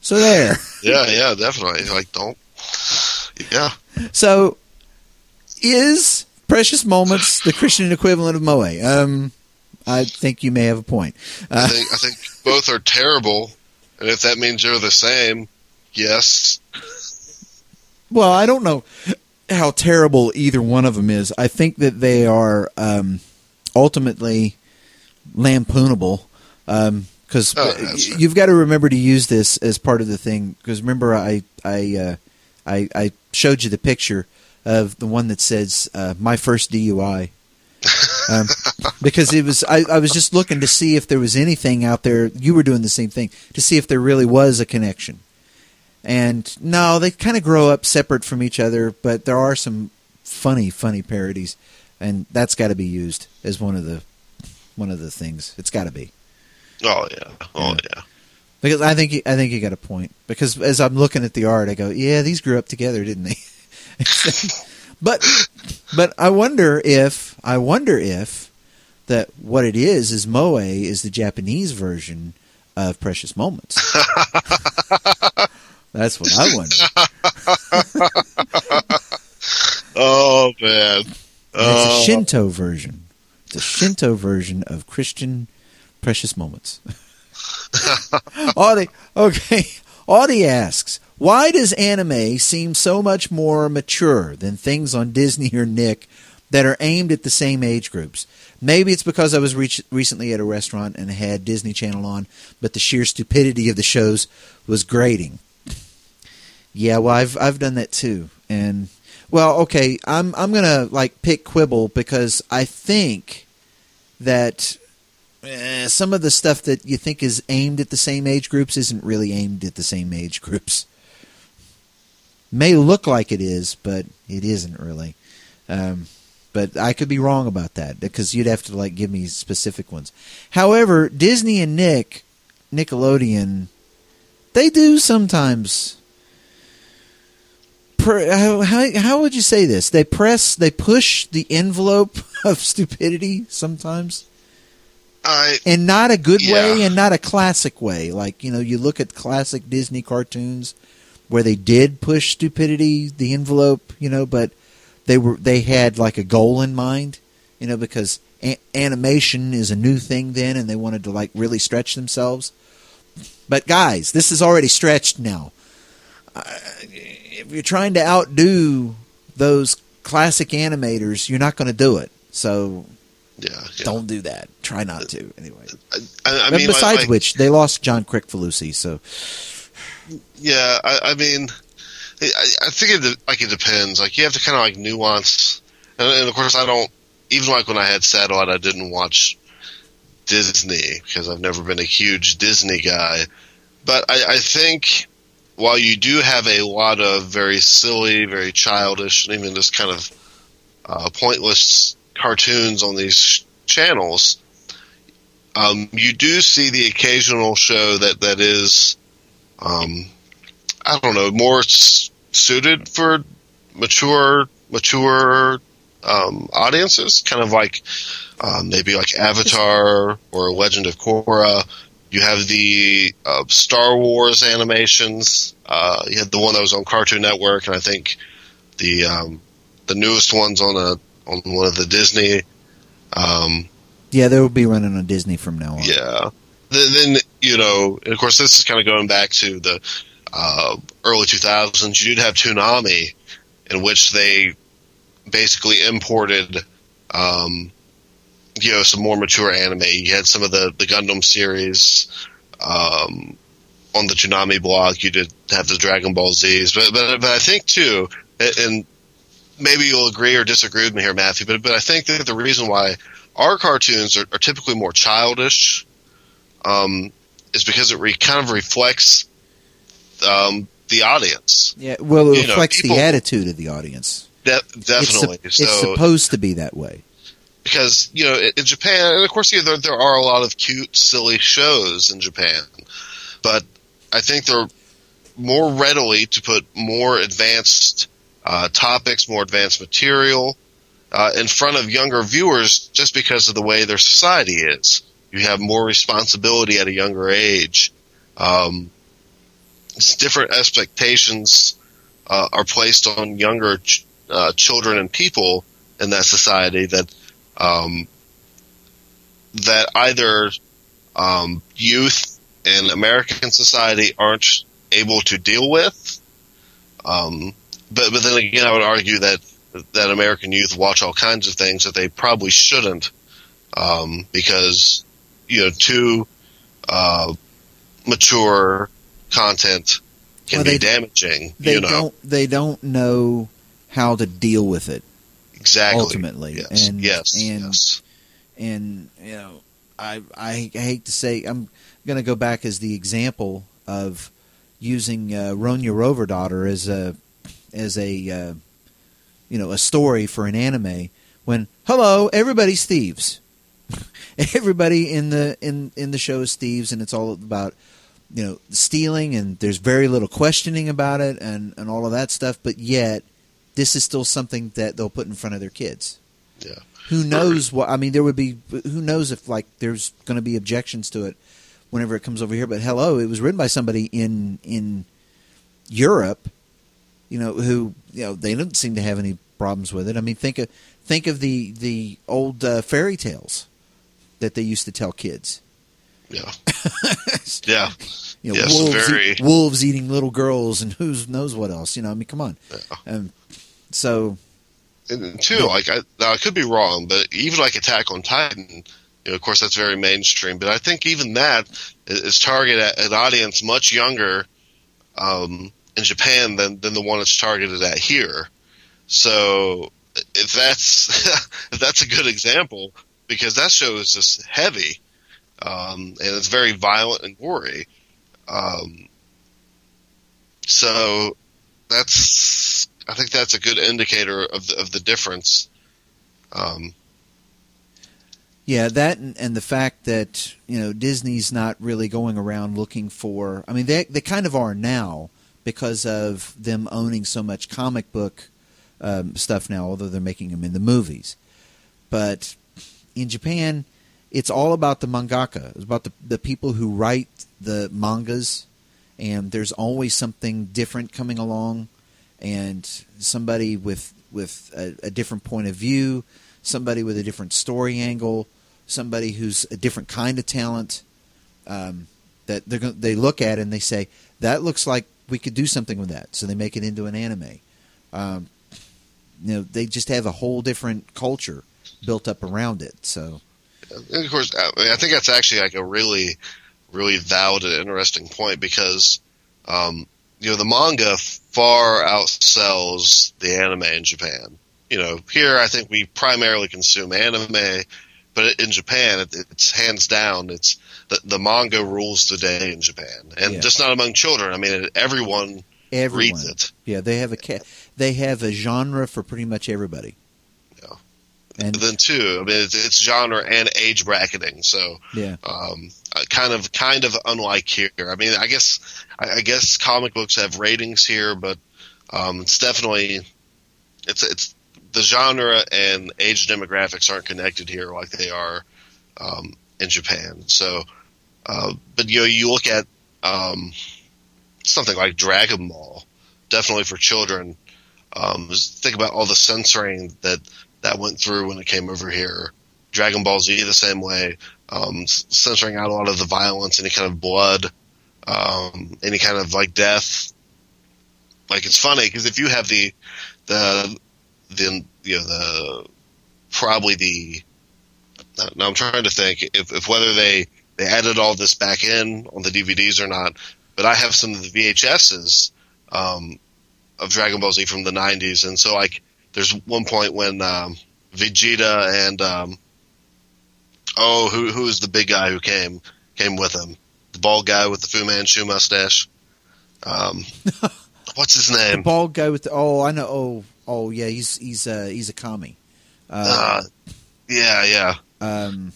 Speaker 3: so there
Speaker 1: Yeah, yeah, definitely. Like, don't. Yeah.
Speaker 3: So, is Precious Moments the Christian equivalent of Moe? Um, I think you may have a point.
Speaker 1: I
Speaker 3: Uh,
Speaker 1: think I think both are terrible, and if that means they're the same, yes.
Speaker 3: well, I don't know how terrible either one of them is. I think that they are um, ultimately lampoonable. Um, because
Speaker 1: Oh, right.
Speaker 3: you've got to remember to use this as part of the thing. Because remember, I I, uh, I I showed you the picture of the one that says uh, "My first DUI." um, because it was I, I was just looking to see if there was anything out there. You were doing the same thing to see if there really was a connection. And no, they kind of grow up separate from each other, but there are some funny, funny parodies, and that's got to be used as one of the one of the things. It's got to be
Speaker 1: Oh yeah. Oh yeah.
Speaker 3: because I think I think you got a point. Because as I'm looking at the art, I go, yeah, these grew up together, didn't they? but but I wonder if I wonder if that what it is is Moe is the Japanese version of Precious Moments. That's what I wonder.
Speaker 1: Oh man.
Speaker 3: It's
Speaker 1: Oh.
Speaker 3: a Shinto version. A Shinto version of Christian Precious Moments. Audie, okay. Audie asks, why does anime seem so much more mature than things on Disney or Nick that are aimed at the same age groups? Maybe it's because I was re- recently at a restaurant and had Disney Channel on, but the sheer stupidity of the shows was grating. Yeah, well, I've I've done that too, and well, okay, I'm I'm gonna like pick quibble because I think that eh, some of the stuff that you think is aimed at the same age groups isn't really aimed at the same age groups. May look like it is, but it isn't really. Um, but I could be wrong about that because you'd have to like give me specific ones. However, Disney and Nick, Nickelodeon, they do sometimes. Per, how, how how would you say this? They press, they push the envelope of stupidity sometimes
Speaker 1: I
Speaker 3: in not a good way and not a classic way. Like you know, you look at classic Disney cartoons where they did push stupidity, the envelope, you know, but they were they had like a goal in mind, you know, because a- animation is a new thing then, and they wanted to like really stretch themselves. But guys, this is already stretched now. Uh, if you're trying to outdo those classic animators, you're not going to do it. So
Speaker 1: yeah. yeah.
Speaker 3: don't do that. Try not to. Anyway.
Speaker 1: I, I mean,
Speaker 3: besides
Speaker 1: like,
Speaker 3: which, they lost John Kricfalusi, so
Speaker 1: Yeah, I, I mean, I, I think it like it depends. Like you have to kind of like nuance, and, and of course I don't. Even like when I had satellite, I didn't watch Disney because I've never been a huge Disney guy. But I, I think while you do have a lot of very silly, very childish, and even just kind of uh, pointless cartoons on these channels, um, you do see the occasional show that that is um, I don't know, more s- suited for mature, mature um, audiences, kind of like um, maybe like Avatar or Legend of Korra. You have the uh, Star Wars animations. Uh, you had the one that was on Cartoon Network, and I think the um, the newest ones on a on one of the Disney. Um,
Speaker 3: yeah, they will be running on Disney from now on.
Speaker 1: yeah. Then, then you know, and of course, this is kind of going back to the uh, early 2000s. You did have Toonami, in which they basically imported, um, you know, some more mature anime. You had some of the the Gundam series. Um, on the Toonami blog, you did have the Dragon Ball Z's, but but but I think too, and- maybe you'll agree or disagree with me here, Matthew, but but I think that the reason why our cartoons are, are typically more childish um, is because it re, kind of reflects um, the audience.
Speaker 3: Yeah, well, it
Speaker 1: You know,
Speaker 3: reflects
Speaker 1: people-
Speaker 3: the attitude of the audience.
Speaker 1: De-
Speaker 3: It's,
Speaker 1: definitely. so
Speaker 3: it's supposed to be that way.
Speaker 1: Because you know in Japan, and of course, you know, there, there are a lot of cute, silly shows in Japan, but I think they're more readily to put more advanced uh, topics, more advanced material uh, in front of younger viewers, just because of the way their society is. You have more responsibility at a younger age. Um, different expectations uh, are placed on younger ch- uh, children and people in that society that um, that either um, youth in American society aren't able to deal with. Um, but but then again, I would argue that that American youth watch all kinds of things that they probably shouldn't, um, because you know, two uh, mature content can
Speaker 3: Well,
Speaker 1: be damaging.
Speaker 3: They
Speaker 1: you know
Speaker 3: don't. They don't know how to deal with it.
Speaker 1: Exactly.
Speaker 3: Ultimately,
Speaker 1: Yes,
Speaker 3: and-
Speaker 1: yes,
Speaker 3: and-
Speaker 1: yes.
Speaker 3: and you know I, I I hate to say I'm going to go back as the example of using uh, Ronya Robber Daughter as a as a uh, you know a story for an anime when hello everybody's thieves everybody in the in in the show is thieves and it's all about you know stealing and there's very little questioning about it and and all of that stuff but yet this is still something that they'll put in front of their kids
Speaker 1: Yeah.
Speaker 3: who knows what I mean there would be who knows if like there's going to be objections to it whenever it comes over here but hello it was written by somebody in in Europe you know who you know they didn't seem to have any problems with it I mean think of think of the the old uh, fairy tales that they used to tell kids
Speaker 1: Yeah. yeah.
Speaker 3: you know
Speaker 1: Yes,
Speaker 3: wolves,
Speaker 1: very.
Speaker 3: eat- wolves eating little girls and who knows what else you know I mean come on um, so
Speaker 1: And two, like I, now I could be wrong, but even like Attack on Titan, you know, of course that's very mainstream. But I think even that is targeted at an audience much younger um, in Japan than than the one it's targeted at here. So if that's if that's a good example, because that show is just heavy, um, and it's very violent and gory. Um, so that's I think that's a good indicator of the, of the difference. Um,
Speaker 3: Yeah, that and, and the fact that you know Disney's not really going around looking for. I mean, they they kind of are now because of them owning so much comic book um, stuff now. Although they're making them in the movies, but in Japan, it's all about the mangaka. It's about the the people who write the mangas, and there's always something different coming along, and somebody with with a, a different point of view, somebody with a different story angle, somebody who's a different kind of talent. Um, that they're they look at and they say that looks like we could do something with that, so they make it into an anime. Um, you know, they just have a whole different culture built up around it. So
Speaker 1: and of course, I, mean, I think that's actually like a really, really valid and interesting point because, um, you know, the manga far outsells the anime in Japan. You know, here I think we primarily consume anime, but in Japan, it, it's hands down, it's the, the manga rules the day in Japan, and
Speaker 3: Yeah.
Speaker 1: just not among children. I mean, everyone
Speaker 3: everyone,
Speaker 1: reads it.
Speaker 3: yeah, they have a ca- they have a genre for pretty much everybody. And
Speaker 1: then too, I mean, it's, it's genre and age bracketing, so
Speaker 3: yeah,
Speaker 1: um, uh, kind of kind of unlike here. I mean, I guess I, I guess comic books have ratings here, but um, it's definitely it's it's the genre and age demographics aren't connected here like they are um, in Japan. So, uh, but you know, you look at um, something like Dragon Ball, definitely for children. Um, think about all the censoring that that went through when it came over here. Dragon Ball Z the same way, um, censoring out a lot of the violence, any kind of blood, um, any kind of like death. Like it's funny because if you have the the the you know the probably the now I'm trying to think if, if whether they they added all this back in on the DVDs or not, but I have some of the VHSs um, of Dragon Ball Z from the 90s, and so like there's one point when um, Vegeta and um, oh who who is the big guy who came came with him the bald guy with the Fu Manchu mustache um, what's his name?
Speaker 3: the bald guy with the oh I know oh oh yeah he's he's uh, he's a commie.
Speaker 1: uh,
Speaker 3: Uh,
Speaker 1: yeah yeah
Speaker 3: um,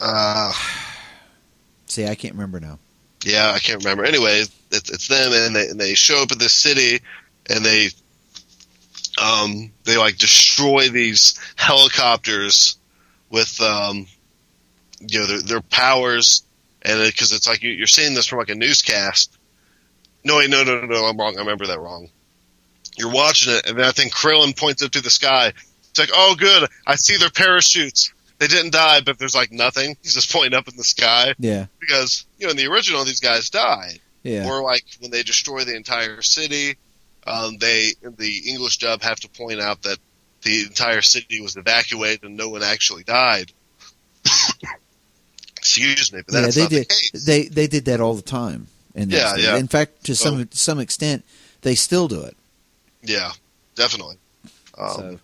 Speaker 1: uh,
Speaker 3: see, I can't remember now.
Speaker 1: yeah, I can't remember. Anyway, it's, it's them, and they, and they show up at this city, and they, um, they like destroy these helicopters with, um, you know, their, their powers, and because it's like you, you're seeing this from like a newscast. No, wait, no, no, no, no, I'm wrong. I remember that wrong. You're watching it, and then I think Krillin points up to the sky. It's like, oh, good, I see their parachutes. They didn't die, but there's like nothing. He's just pointing up in the sky
Speaker 3: Yeah,
Speaker 1: because you know in the original these guys died,
Speaker 3: yeah,
Speaker 1: or like when they destroy the entire city, um, they in the English dub have to point out that the entire city was evacuated and no one actually died. Excuse me. But
Speaker 3: yeah, they
Speaker 1: not
Speaker 3: did.
Speaker 1: the case.
Speaker 3: They they did that all the time. And
Speaker 1: Yeah, yeah.
Speaker 3: In fact, to some
Speaker 1: Oh.
Speaker 3: some extent, they still do it.
Speaker 1: yeah, definitely. Um,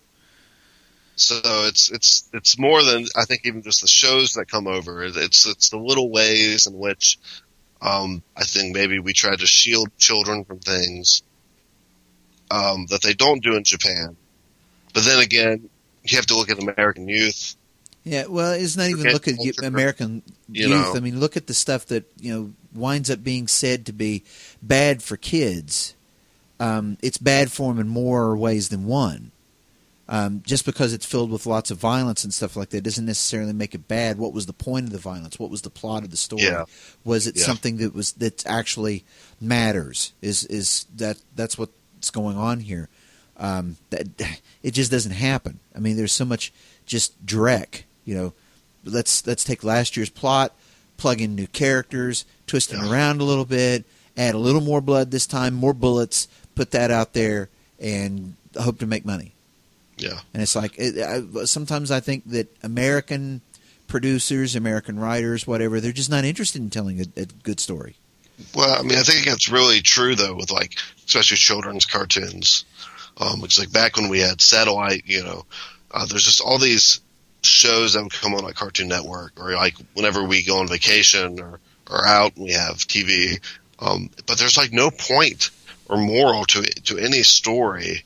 Speaker 3: so
Speaker 1: So it's it's it's more than I think even just the shows that come over. It's it's the little ways in which um, I think maybe we try to shield children from things um, that they don't do in Japan. But then again, you have to look at American youth.
Speaker 3: yeah, well, it's not even look at
Speaker 1: culture,
Speaker 3: American
Speaker 1: you
Speaker 3: youth.
Speaker 1: know.
Speaker 3: I mean, look at the stuff that you know winds up being said to be bad for kids. Um, it's bad for them in more ways than one. Um, just because it's filled with lots of violence and stuff like that doesn't necessarily make it bad. What was the point of the violence? What was the plot of the story?
Speaker 1: Yeah.
Speaker 3: Was it
Speaker 1: Yeah.
Speaker 3: something that was that actually matters? Is is that that's what's going on here? Um, that it just doesn't happen. I mean, there's so much just dreck. You know, let's let's take last year's plot, plug in new characters, twist them around a little bit, add a little more blood this time, more bullets, put that out there, and hope to make money.
Speaker 1: Yeah,
Speaker 3: And it's like it, I, sometimes I think that American producers, American writers, whatever, they're just not interested in telling a, a good story.
Speaker 1: Well, I mean, I think that's really true though, with like especially children's cartoons. Um, it's like back when we had satellite, you know, uh, there's just all these shows that would come on like Cartoon Network, or like whenever we go on vacation or or out, and we have TV. Um, but there's like no point or moral to to any story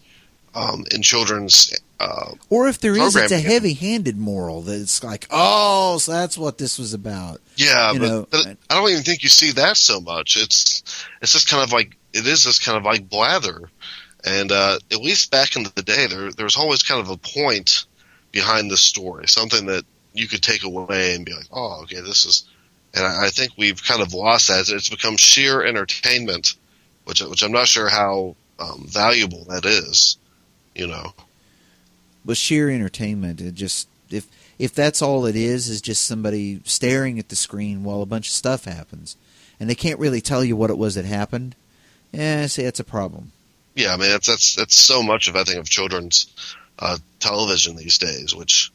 Speaker 1: um, in children's. Uh,
Speaker 3: Or if there is, it's a heavy-handed moral that it's like, oh, so that's what this was about.
Speaker 1: yeah,
Speaker 3: You
Speaker 1: but,
Speaker 3: know,
Speaker 1: but I don't even think you see that so much. It's it's just kind of like it is just kind of like blather. And uh, at least back in the day, there there was always kind of a point behind the story, something that you could take away and be like, oh, okay, this is. And I, I think we've kind of lost that. It's become sheer entertainment, which which I'm not sure how um, valuable that is. You know,
Speaker 3: With sheer entertainment, it just if if that's all it is, is just somebody staring at the screen while a bunch of stuff happens, and they can't really tell you what it was that happened. Yeah, I say that's a problem.
Speaker 1: yeah, I mean that's that's that's so much of I think of children's uh, television these days, which.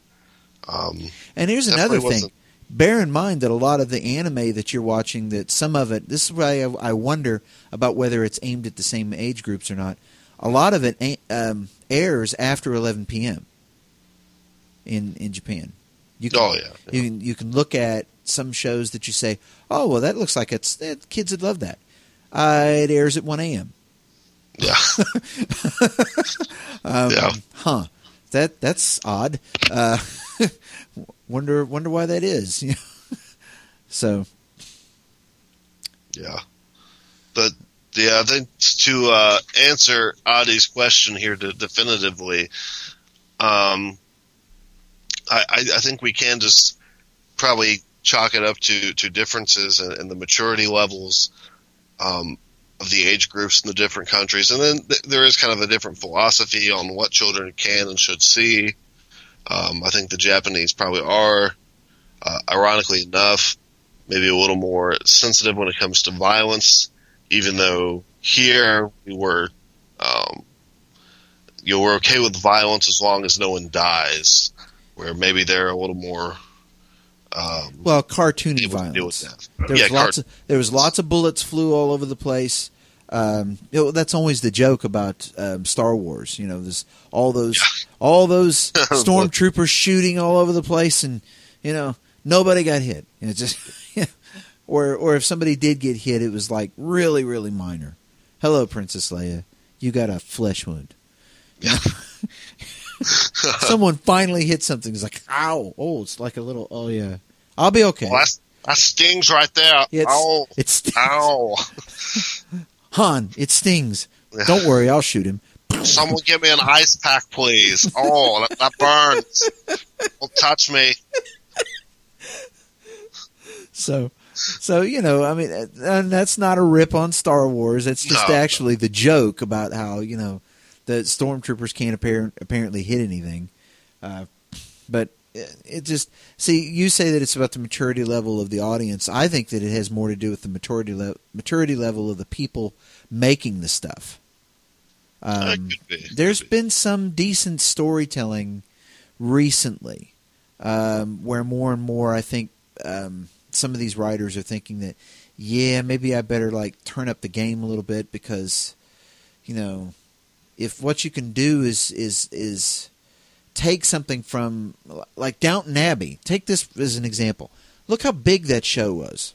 Speaker 1: Um,
Speaker 3: And here's another thing.
Speaker 1: wasn't.
Speaker 3: Bear in mind that a lot of the anime that you're watching, that some of it, this is why I, I wonder about whether it's aimed at the same age groups or not. A lot of it um, airs after 11 p.m. in in Japan. You can,
Speaker 1: Oh, yeah.
Speaker 3: You can you can look at some shows that you say, oh well, that looks like it's eh, kids would love that. Uh, it airs at 1 a.m.
Speaker 1: yeah,
Speaker 3: Um,
Speaker 1: Yeah.
Speaker 3: Huh. That that's odd. Uh, wonder wonder why that is. so
Speaker 1: Yeah. But yeah, I think to uh, answer Adi's question here to definitively, um, I, I, think we can just probably chalk it up to, to differences in the maturity levels um, of the age groups in the different countries, and then th- there is kind of a different philosophy on what children can and should see. Um, I think the Japanese probably are, uh, ironically enough, maybe a little more sensitive when it comes to violence, even though here we were, um, you know, we're okay with violence as long as no one dies, where maybe they're a little more, um,
Speaker 3: well, cartoony
Speaker 1: able to deal with
Speaker 3: violence. There was
Speaker 1: Yeah,
Speaker 3: lots of there was lots of bullets flew all over the place. Um, you know, that's always the joke about um, Star Wars. You know, there's all those all those stormtroopers shooting all over the place, and you know nobody got hit. You know, just or or if somebody did get hit, it was like really really minor. Hello, Princess Leia. You got a flesh wound.
Speaker 1: Yeah.
Speaker 3: Someone finally hit something. It's like, ow! Oh, it's like a little. Oh yeah, I'll be okay.
Speaker 1: Well, that stings right there.
Speaker 3: It's-
Speaker 1: Ow.
Speaker 3: it stings.
Speaker 1: Ow.
Speaker 3: Han, it stings. Don't worry, I'll shoot him.
Speaker 1: Someone give me an ice pack, please. Oh, that, that burns. Don't touch me.
Speaker 3: So, so you know, I mean, and that's not a rip on Star Wars. It's just
Speaker 1: No.
Speaker 3: actually the joke about how you know the stormtroopers can't apparent, apparently hit anything. Uh, but it just see you say that it's about the maturity level of the audience. I think that it has more to do with the maturity le- maturity level of the people making the stuff. Um,
Speaker 1: be.
Speaker 3: there's
Speaker 1: be.
Speaker 3: been some decent storytelling recently, um, where more and more I think um, some of these writers are thinking that, yeah, maybe I better like turn up the game a little bit because, you know, if what you can do is is is take something from like Downton Abbey. Take this as an example. Look how big that show was.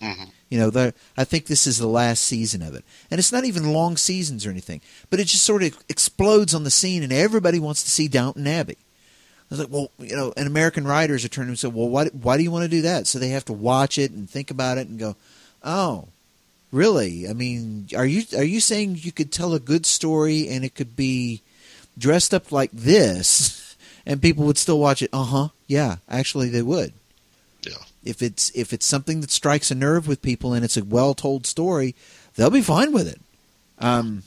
Speaker 1: Mhm.
Speaker 3: You know, the, I think this is the last season of it, and it's not even long seasons or anything, but it just sort of explodes on the scene, and everybody wants to see Downton Abbey. I was like, well, you know, and American writers are turning and say, well, why, why do you want to do that? So they have to watch it and think about it and go, oh, really? I mean, are you are you saying you could tell a good story and it could be dressed up like this, and people would still watch it? Uh huh. Yeah, actually, they would.
Speaker 1: Yeah.
Speaker 3: If it's if it's something that strikes a nerve with people and it's a well told story, they'll be fine with it. Um,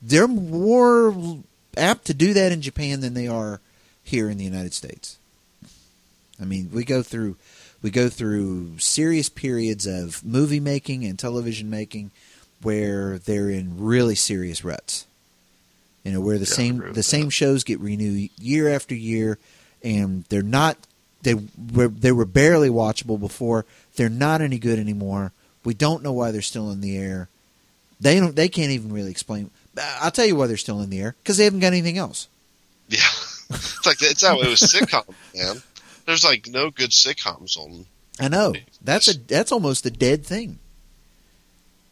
Speaker 3: they're more apt to do that in Japan than they are here in the United States. I mean, we go through we go through serious periods of movie making and television making where they're in really serious ruts. You know, where the
Speaker 1: Yeah,
Speaker 3: same the same shows get renewed year after year, and they're not they were they were barely watchable before. They're not any good anymore. We don't know why they're still in the air. They don't. They can't even really explain. I'll tell you why they're still in the air because they haven't got anything else.
Speaker 1: Yeah. It's like it's how it was sitcoms, man. There's like no good sitcoms on.
Speaker 3: I know that's a that's almost a dead thing.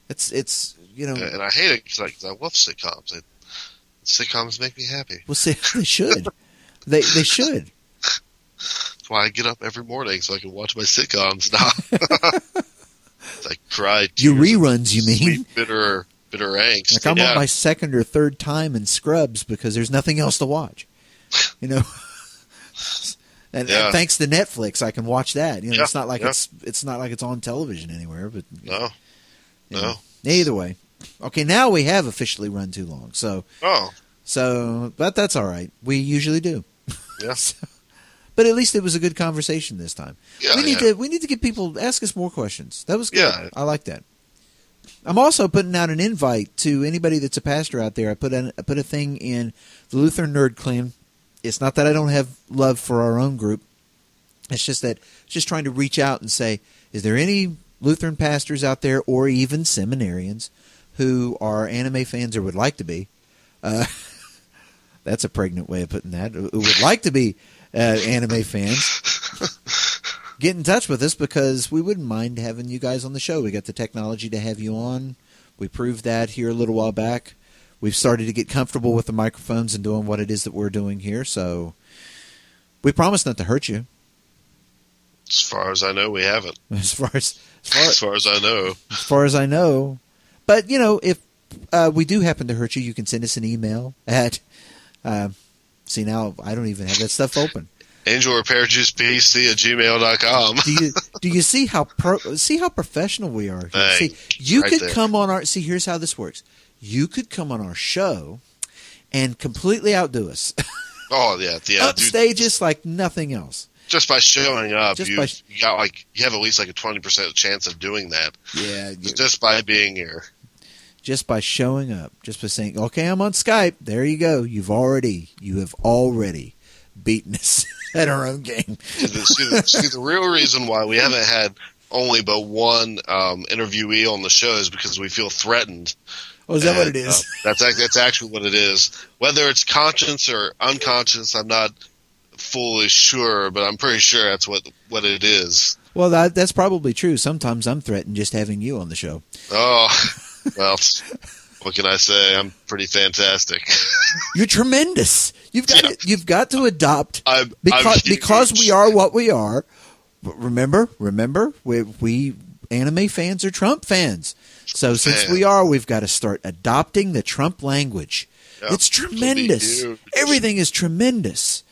Speaker 3: It's it's you know
Speaker 1: and I hate it because like, I love sitcoms. It, sitcoms make me happy.
Speaker 3: well see they should they they should
Speaker 1: That's why I get up every morning so I can watch my sitcoms now. I cry.
Speaker 3: your reruns you mean
Speaker 1: bitter, bitter angst.
Speaker 3: like I'm
Speaker 1: yeah.
Speaker 3: on my second or third time in Scrubs because there's nothing else to watch, you know. And, and thanks to Netflix, I can watch that. You know,
Speaker 1: Yeah,
Speaker 3: it's not like
Speaker 1: yeah.
Speaker 3: it's it's not like it's on television anywhere. But
Speaker 1: no,
Speaker 3: you know.
Speaker 1: no.
Speaker 3: either way, okay. Now we have officially run too long, so
Speaker 1: Oh,
Speaker 3: So, but that's all right. We usually do.
Speaker 1: Yeah.
Speaker 3: So- but at least it was a good conversation this time.
Speaker 1: yeah.
Speaker 3: we need
Speaker 1: yeah.
Speaker 3: to we need to get people ask us more questions. That was good.
Speaker 1: Yeah.
Speaker 3: I like that. I'm also putting out an invite to anybody that's a pastor out there. I put an, I put a thing in the Lutheran Nerd Clan. It's not that I don't have love for our own group. It's just that just trying to reach out and say, is there any Lutheran pastors out there, or even seminarians, who are anime fans or would like to be? Uh, that's a pregnant way of putting that. Who would like to be uh, anime fans? Get in touch with us because we wouldn't mind having you guys on the show. We got the technology to have you on. We proved that here a little while back. We've started to get comfortable with the microphones and doing what it is that we're doing here. So we promise not to hurt you.
Speaker 1: As far as I know, we haven't.
Speaker 3: As far as as far,
Speaker 1: As far as I know,
Speaker 3: as far as I know. But you know, if uh, we do happen to hurt you, you can send us an email at. Uh, see now, I don't even have that stuff open.
Speaker 1: Angel Repair Juice PC at gmail.com.
Speaker 3: Do you do you see how pro, see how professional we are?
Speaker 1: Hey,
Speaker 3: see, you
Speaker 1: right
Speaker 3: could
Speaker 1: there.
Speaker 3: come on our. See, here's how this works. You could come on our show and completely outdo us,
Speaker 1: Oh yeah, yeah, dude.
Speaker 3: upstage us like nothing else.
Speaker 1: Just by showing up,
Speaker 3: Just
Speaker 1: you
Speaker 3: by-
Speaker 1: you got like you have at least like a twenty percent chance of doing that
Speaker 3: Yeah,
Speaker 1: just by being here.
Speaker 3: just by showing up, just by saying, "Okay, I'm on Skype." There you go. You've already, you have already beaten us at our own game.
Speaker 1: See the, see, the, see, the real reason why we haven't had only but one um, interviewee on the show is because we feel threatened.
Speaker 3: Oh, is that what it is?
Speaker 1: uh, that's that's actually what it is. Whether it's conscious or unconscious, I'm not fully sure, but I'm pretty sure that's what what it is.
Speaker 3: well, that, that's probably true. Sometimes I'm threatened just having you on the show.
Speaker 1: Oh, well, what can I say? I'm pretty fantastic.
Speaker 3: You're tremendous. You've got
Speaker 1: Yeah.
Speaker 3: to, you've got to adopt
Speaker 1: I'm,
Speaker 3: because
Speaker 1: I'm
Speaker 3: because we are what we are. But remember, remember, we, we anime fans are Trump fans. So since we are, we've got to start adopting the Trump language.
Speaker 1: Yeah,
Speaker 3: it's tremendous. Everything is tremendous.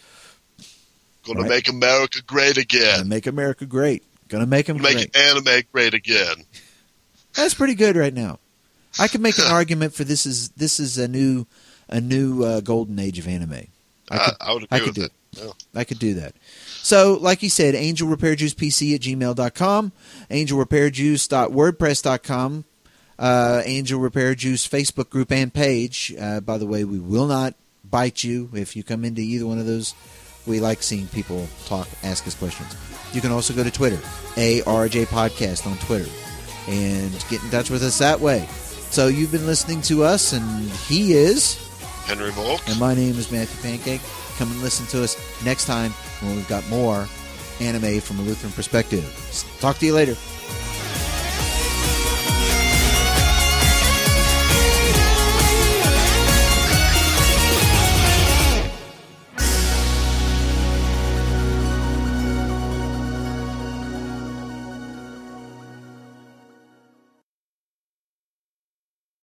Speaker 1: Gonna
Speaker 3: Right.
Speaker 1: make America great again.
Speaker 3: Gonna make America great. Gonna make them
Speaker 1: Make
Speaker 3: great.
Speaker 1: anime great again.
Speaker 3: That's pretty good right now. I could make an argument for this is this is a new a new uh, golden age of anime. I
Speaker 1: I,
Speaker 3: could,
Speaker 1: I would
Speaker 3: I could do
Speaker 1: with it. Yeah.
Speaker 3: I could do that. So, like you said, Angel Repair Juice PC at gmail.com, angelrepairjuice.wordpress.com, uh, Angel Repair Juice Facebook group and page. Uh, by the way, we will not bite you if you come into either one of those we like seeing people talk, ask us questions. You can also go to Twitter, ARJ Podcast on Twitter, and get in touch with us that way. So you've been listening to us, and he is,
Speaker 1: Henry Volk.
Speaker 3: and my name is Matthew Pancake. Come and listen to us next time when we've got more anime from a Lutheran perspective. Talk to you later.